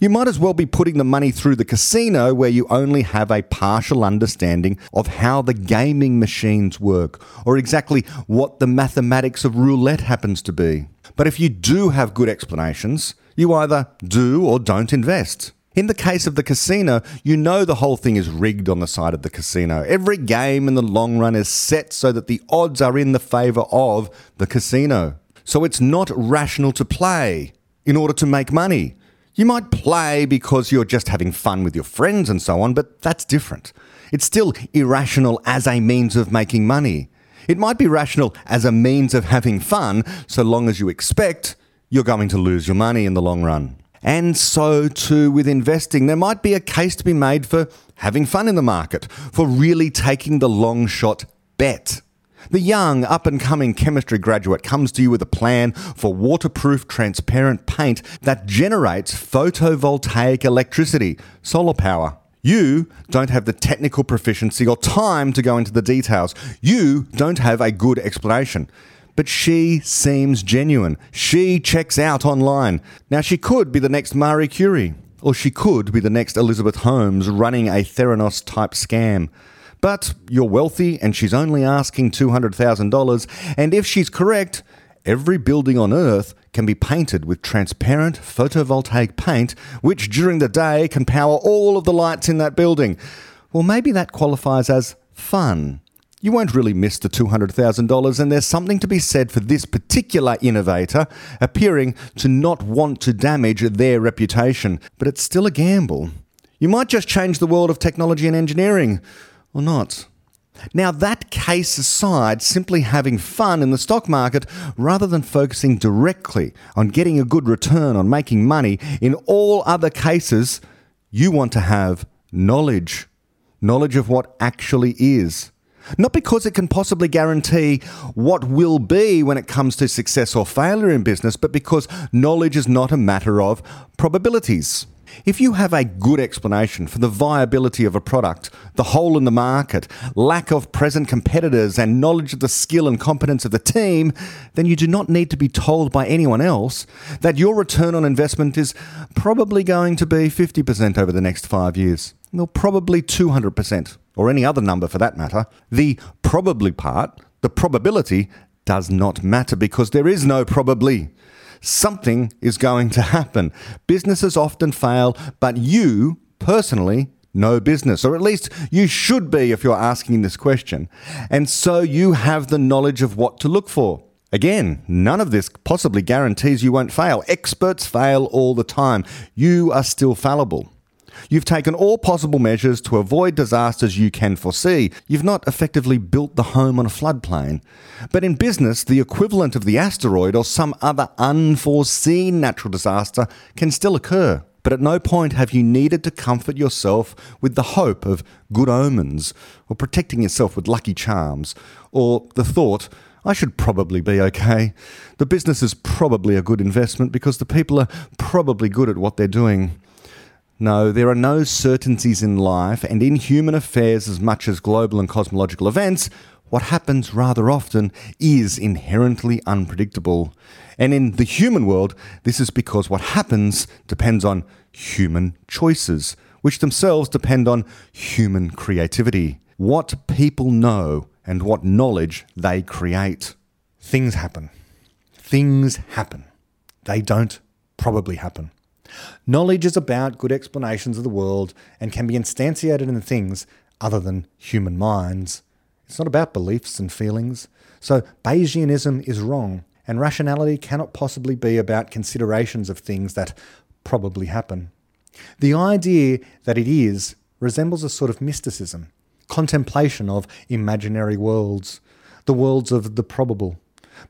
S1: You might as well be putting the money through the casino where you only have a partial understanding of how the gaming machines work or exactly what the mathematics of roulette happens to be. But if you do have good explanations, you either do or don't invest. In the case of the casino, you know the whole thing is rigged on the side of the casino. Every game in the long run is set so that the odds are in the favour of the casino. So it's not rational to play in order to make money. You might play because you're just having fun with your friends and so on, but that's different. It's still irrational as a means of making money. It might be rational as a means of having fun, so long as you expect you're going to lose your money in the long run. And so too with investing, there might be a case to be made for having fun in the market, for really taking the long shot bet. The young, up and coming chemistry graduate comes to you with a plan for waterproof, transparent paint that generates photovoltaic electricity, solar power. You don't have the technical proficiency or time to go into the details. You don't have a good explanation. But she seems genuine. She checks out online. Now, she could be the next Marie Curie, or she could be the next Elizabeth Holmes running a Theranos type scam. But you're wealthy and she's only asking $200,000, and if she's correct, every building on Earth can be painted with transparent photovoltaic paint, which during the day can power all of the lights in that building. Well, maybe that qualifies as fun. You won't really miss the $200,000, and there's something to be said for this particular innovator appearing to not want to damage their reputation. But it's still a gamble. You might just change the world of technology and engineering or not. Now, that case aside, simply having fun in the stock market rather than focusing directly on getting a good return on making money, in all other cases, you want to have knowledge. Knowledge of what actually is. Not because it can possibly guarantee what will be when it comes to success or failure in business, but because knowledge is not a matter of probabilities. If you have a good explanation for the viability of a product, the hole in the market, lack of present competitors, and knowledge of the skill and competence of the team, then you do not need to be told by anyone else that your return on investment is probably going to be 50% over the next five years. or probably 200%, or any other number for that matter. The probably part, the probability, does not matter because there is no probably. Something is going to happen. Businesses often fail, but you personally know business, or at least you should be if you're asking this question. And so you have the knowledge of what to look for. Again, none of this possibly guarantees you won't fail. Experts fail all the time. You are still fallible. You've taken all possible measures to avoid disasters you can foresee. You've not effectively built the home on a floodplain. But in business, the equivalent of the asteroid or some other unforeseen natural disaster can still occur. But at no point have you needed to comfort yourself with the hope of good omens, or protecting yourself with lucky charms, or the thought, I should probably be okay. The business is probably a good investment because the people are probably good at what they're doing. No, there are no certainties in life, and in human affairs, as much as global and cosmological events, what happens rather often is inherently unpredictable. And in the human world, this is because what happens depends on human choices, which themselves depend on human creativity. What people know and what knowledge they create. Things happen. Things happen. They don't probably happen. Knowledge is about good explanations of the world and can be instantiated in things other than human minds. It's not about beliefs and feelings. So Bayesianism is wrong, and rationality cannot possibly be about considerations of things that probably happen. The idea that it is resembles a sort of mysticism, contemplation of imaginary worlds, the worlds of the probable.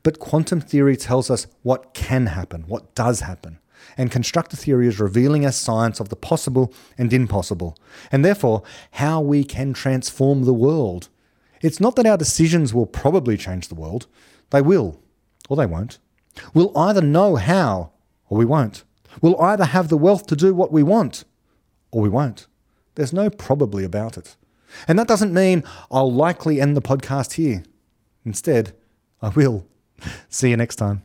S1: But quantum theory tells us what can happen, what does happen and constructor theory as revealing us science of the possible and impossible, and therefore how we can transform the world. It's not that our decisions will probably change the world, they will, or they won't. We'll either know how, or we won't. We'll either have the wealth to do what we want, or we won't. There's no probably about it. And that doesn't mean I'll likely end the podcast here. Instead, I will. See you next time.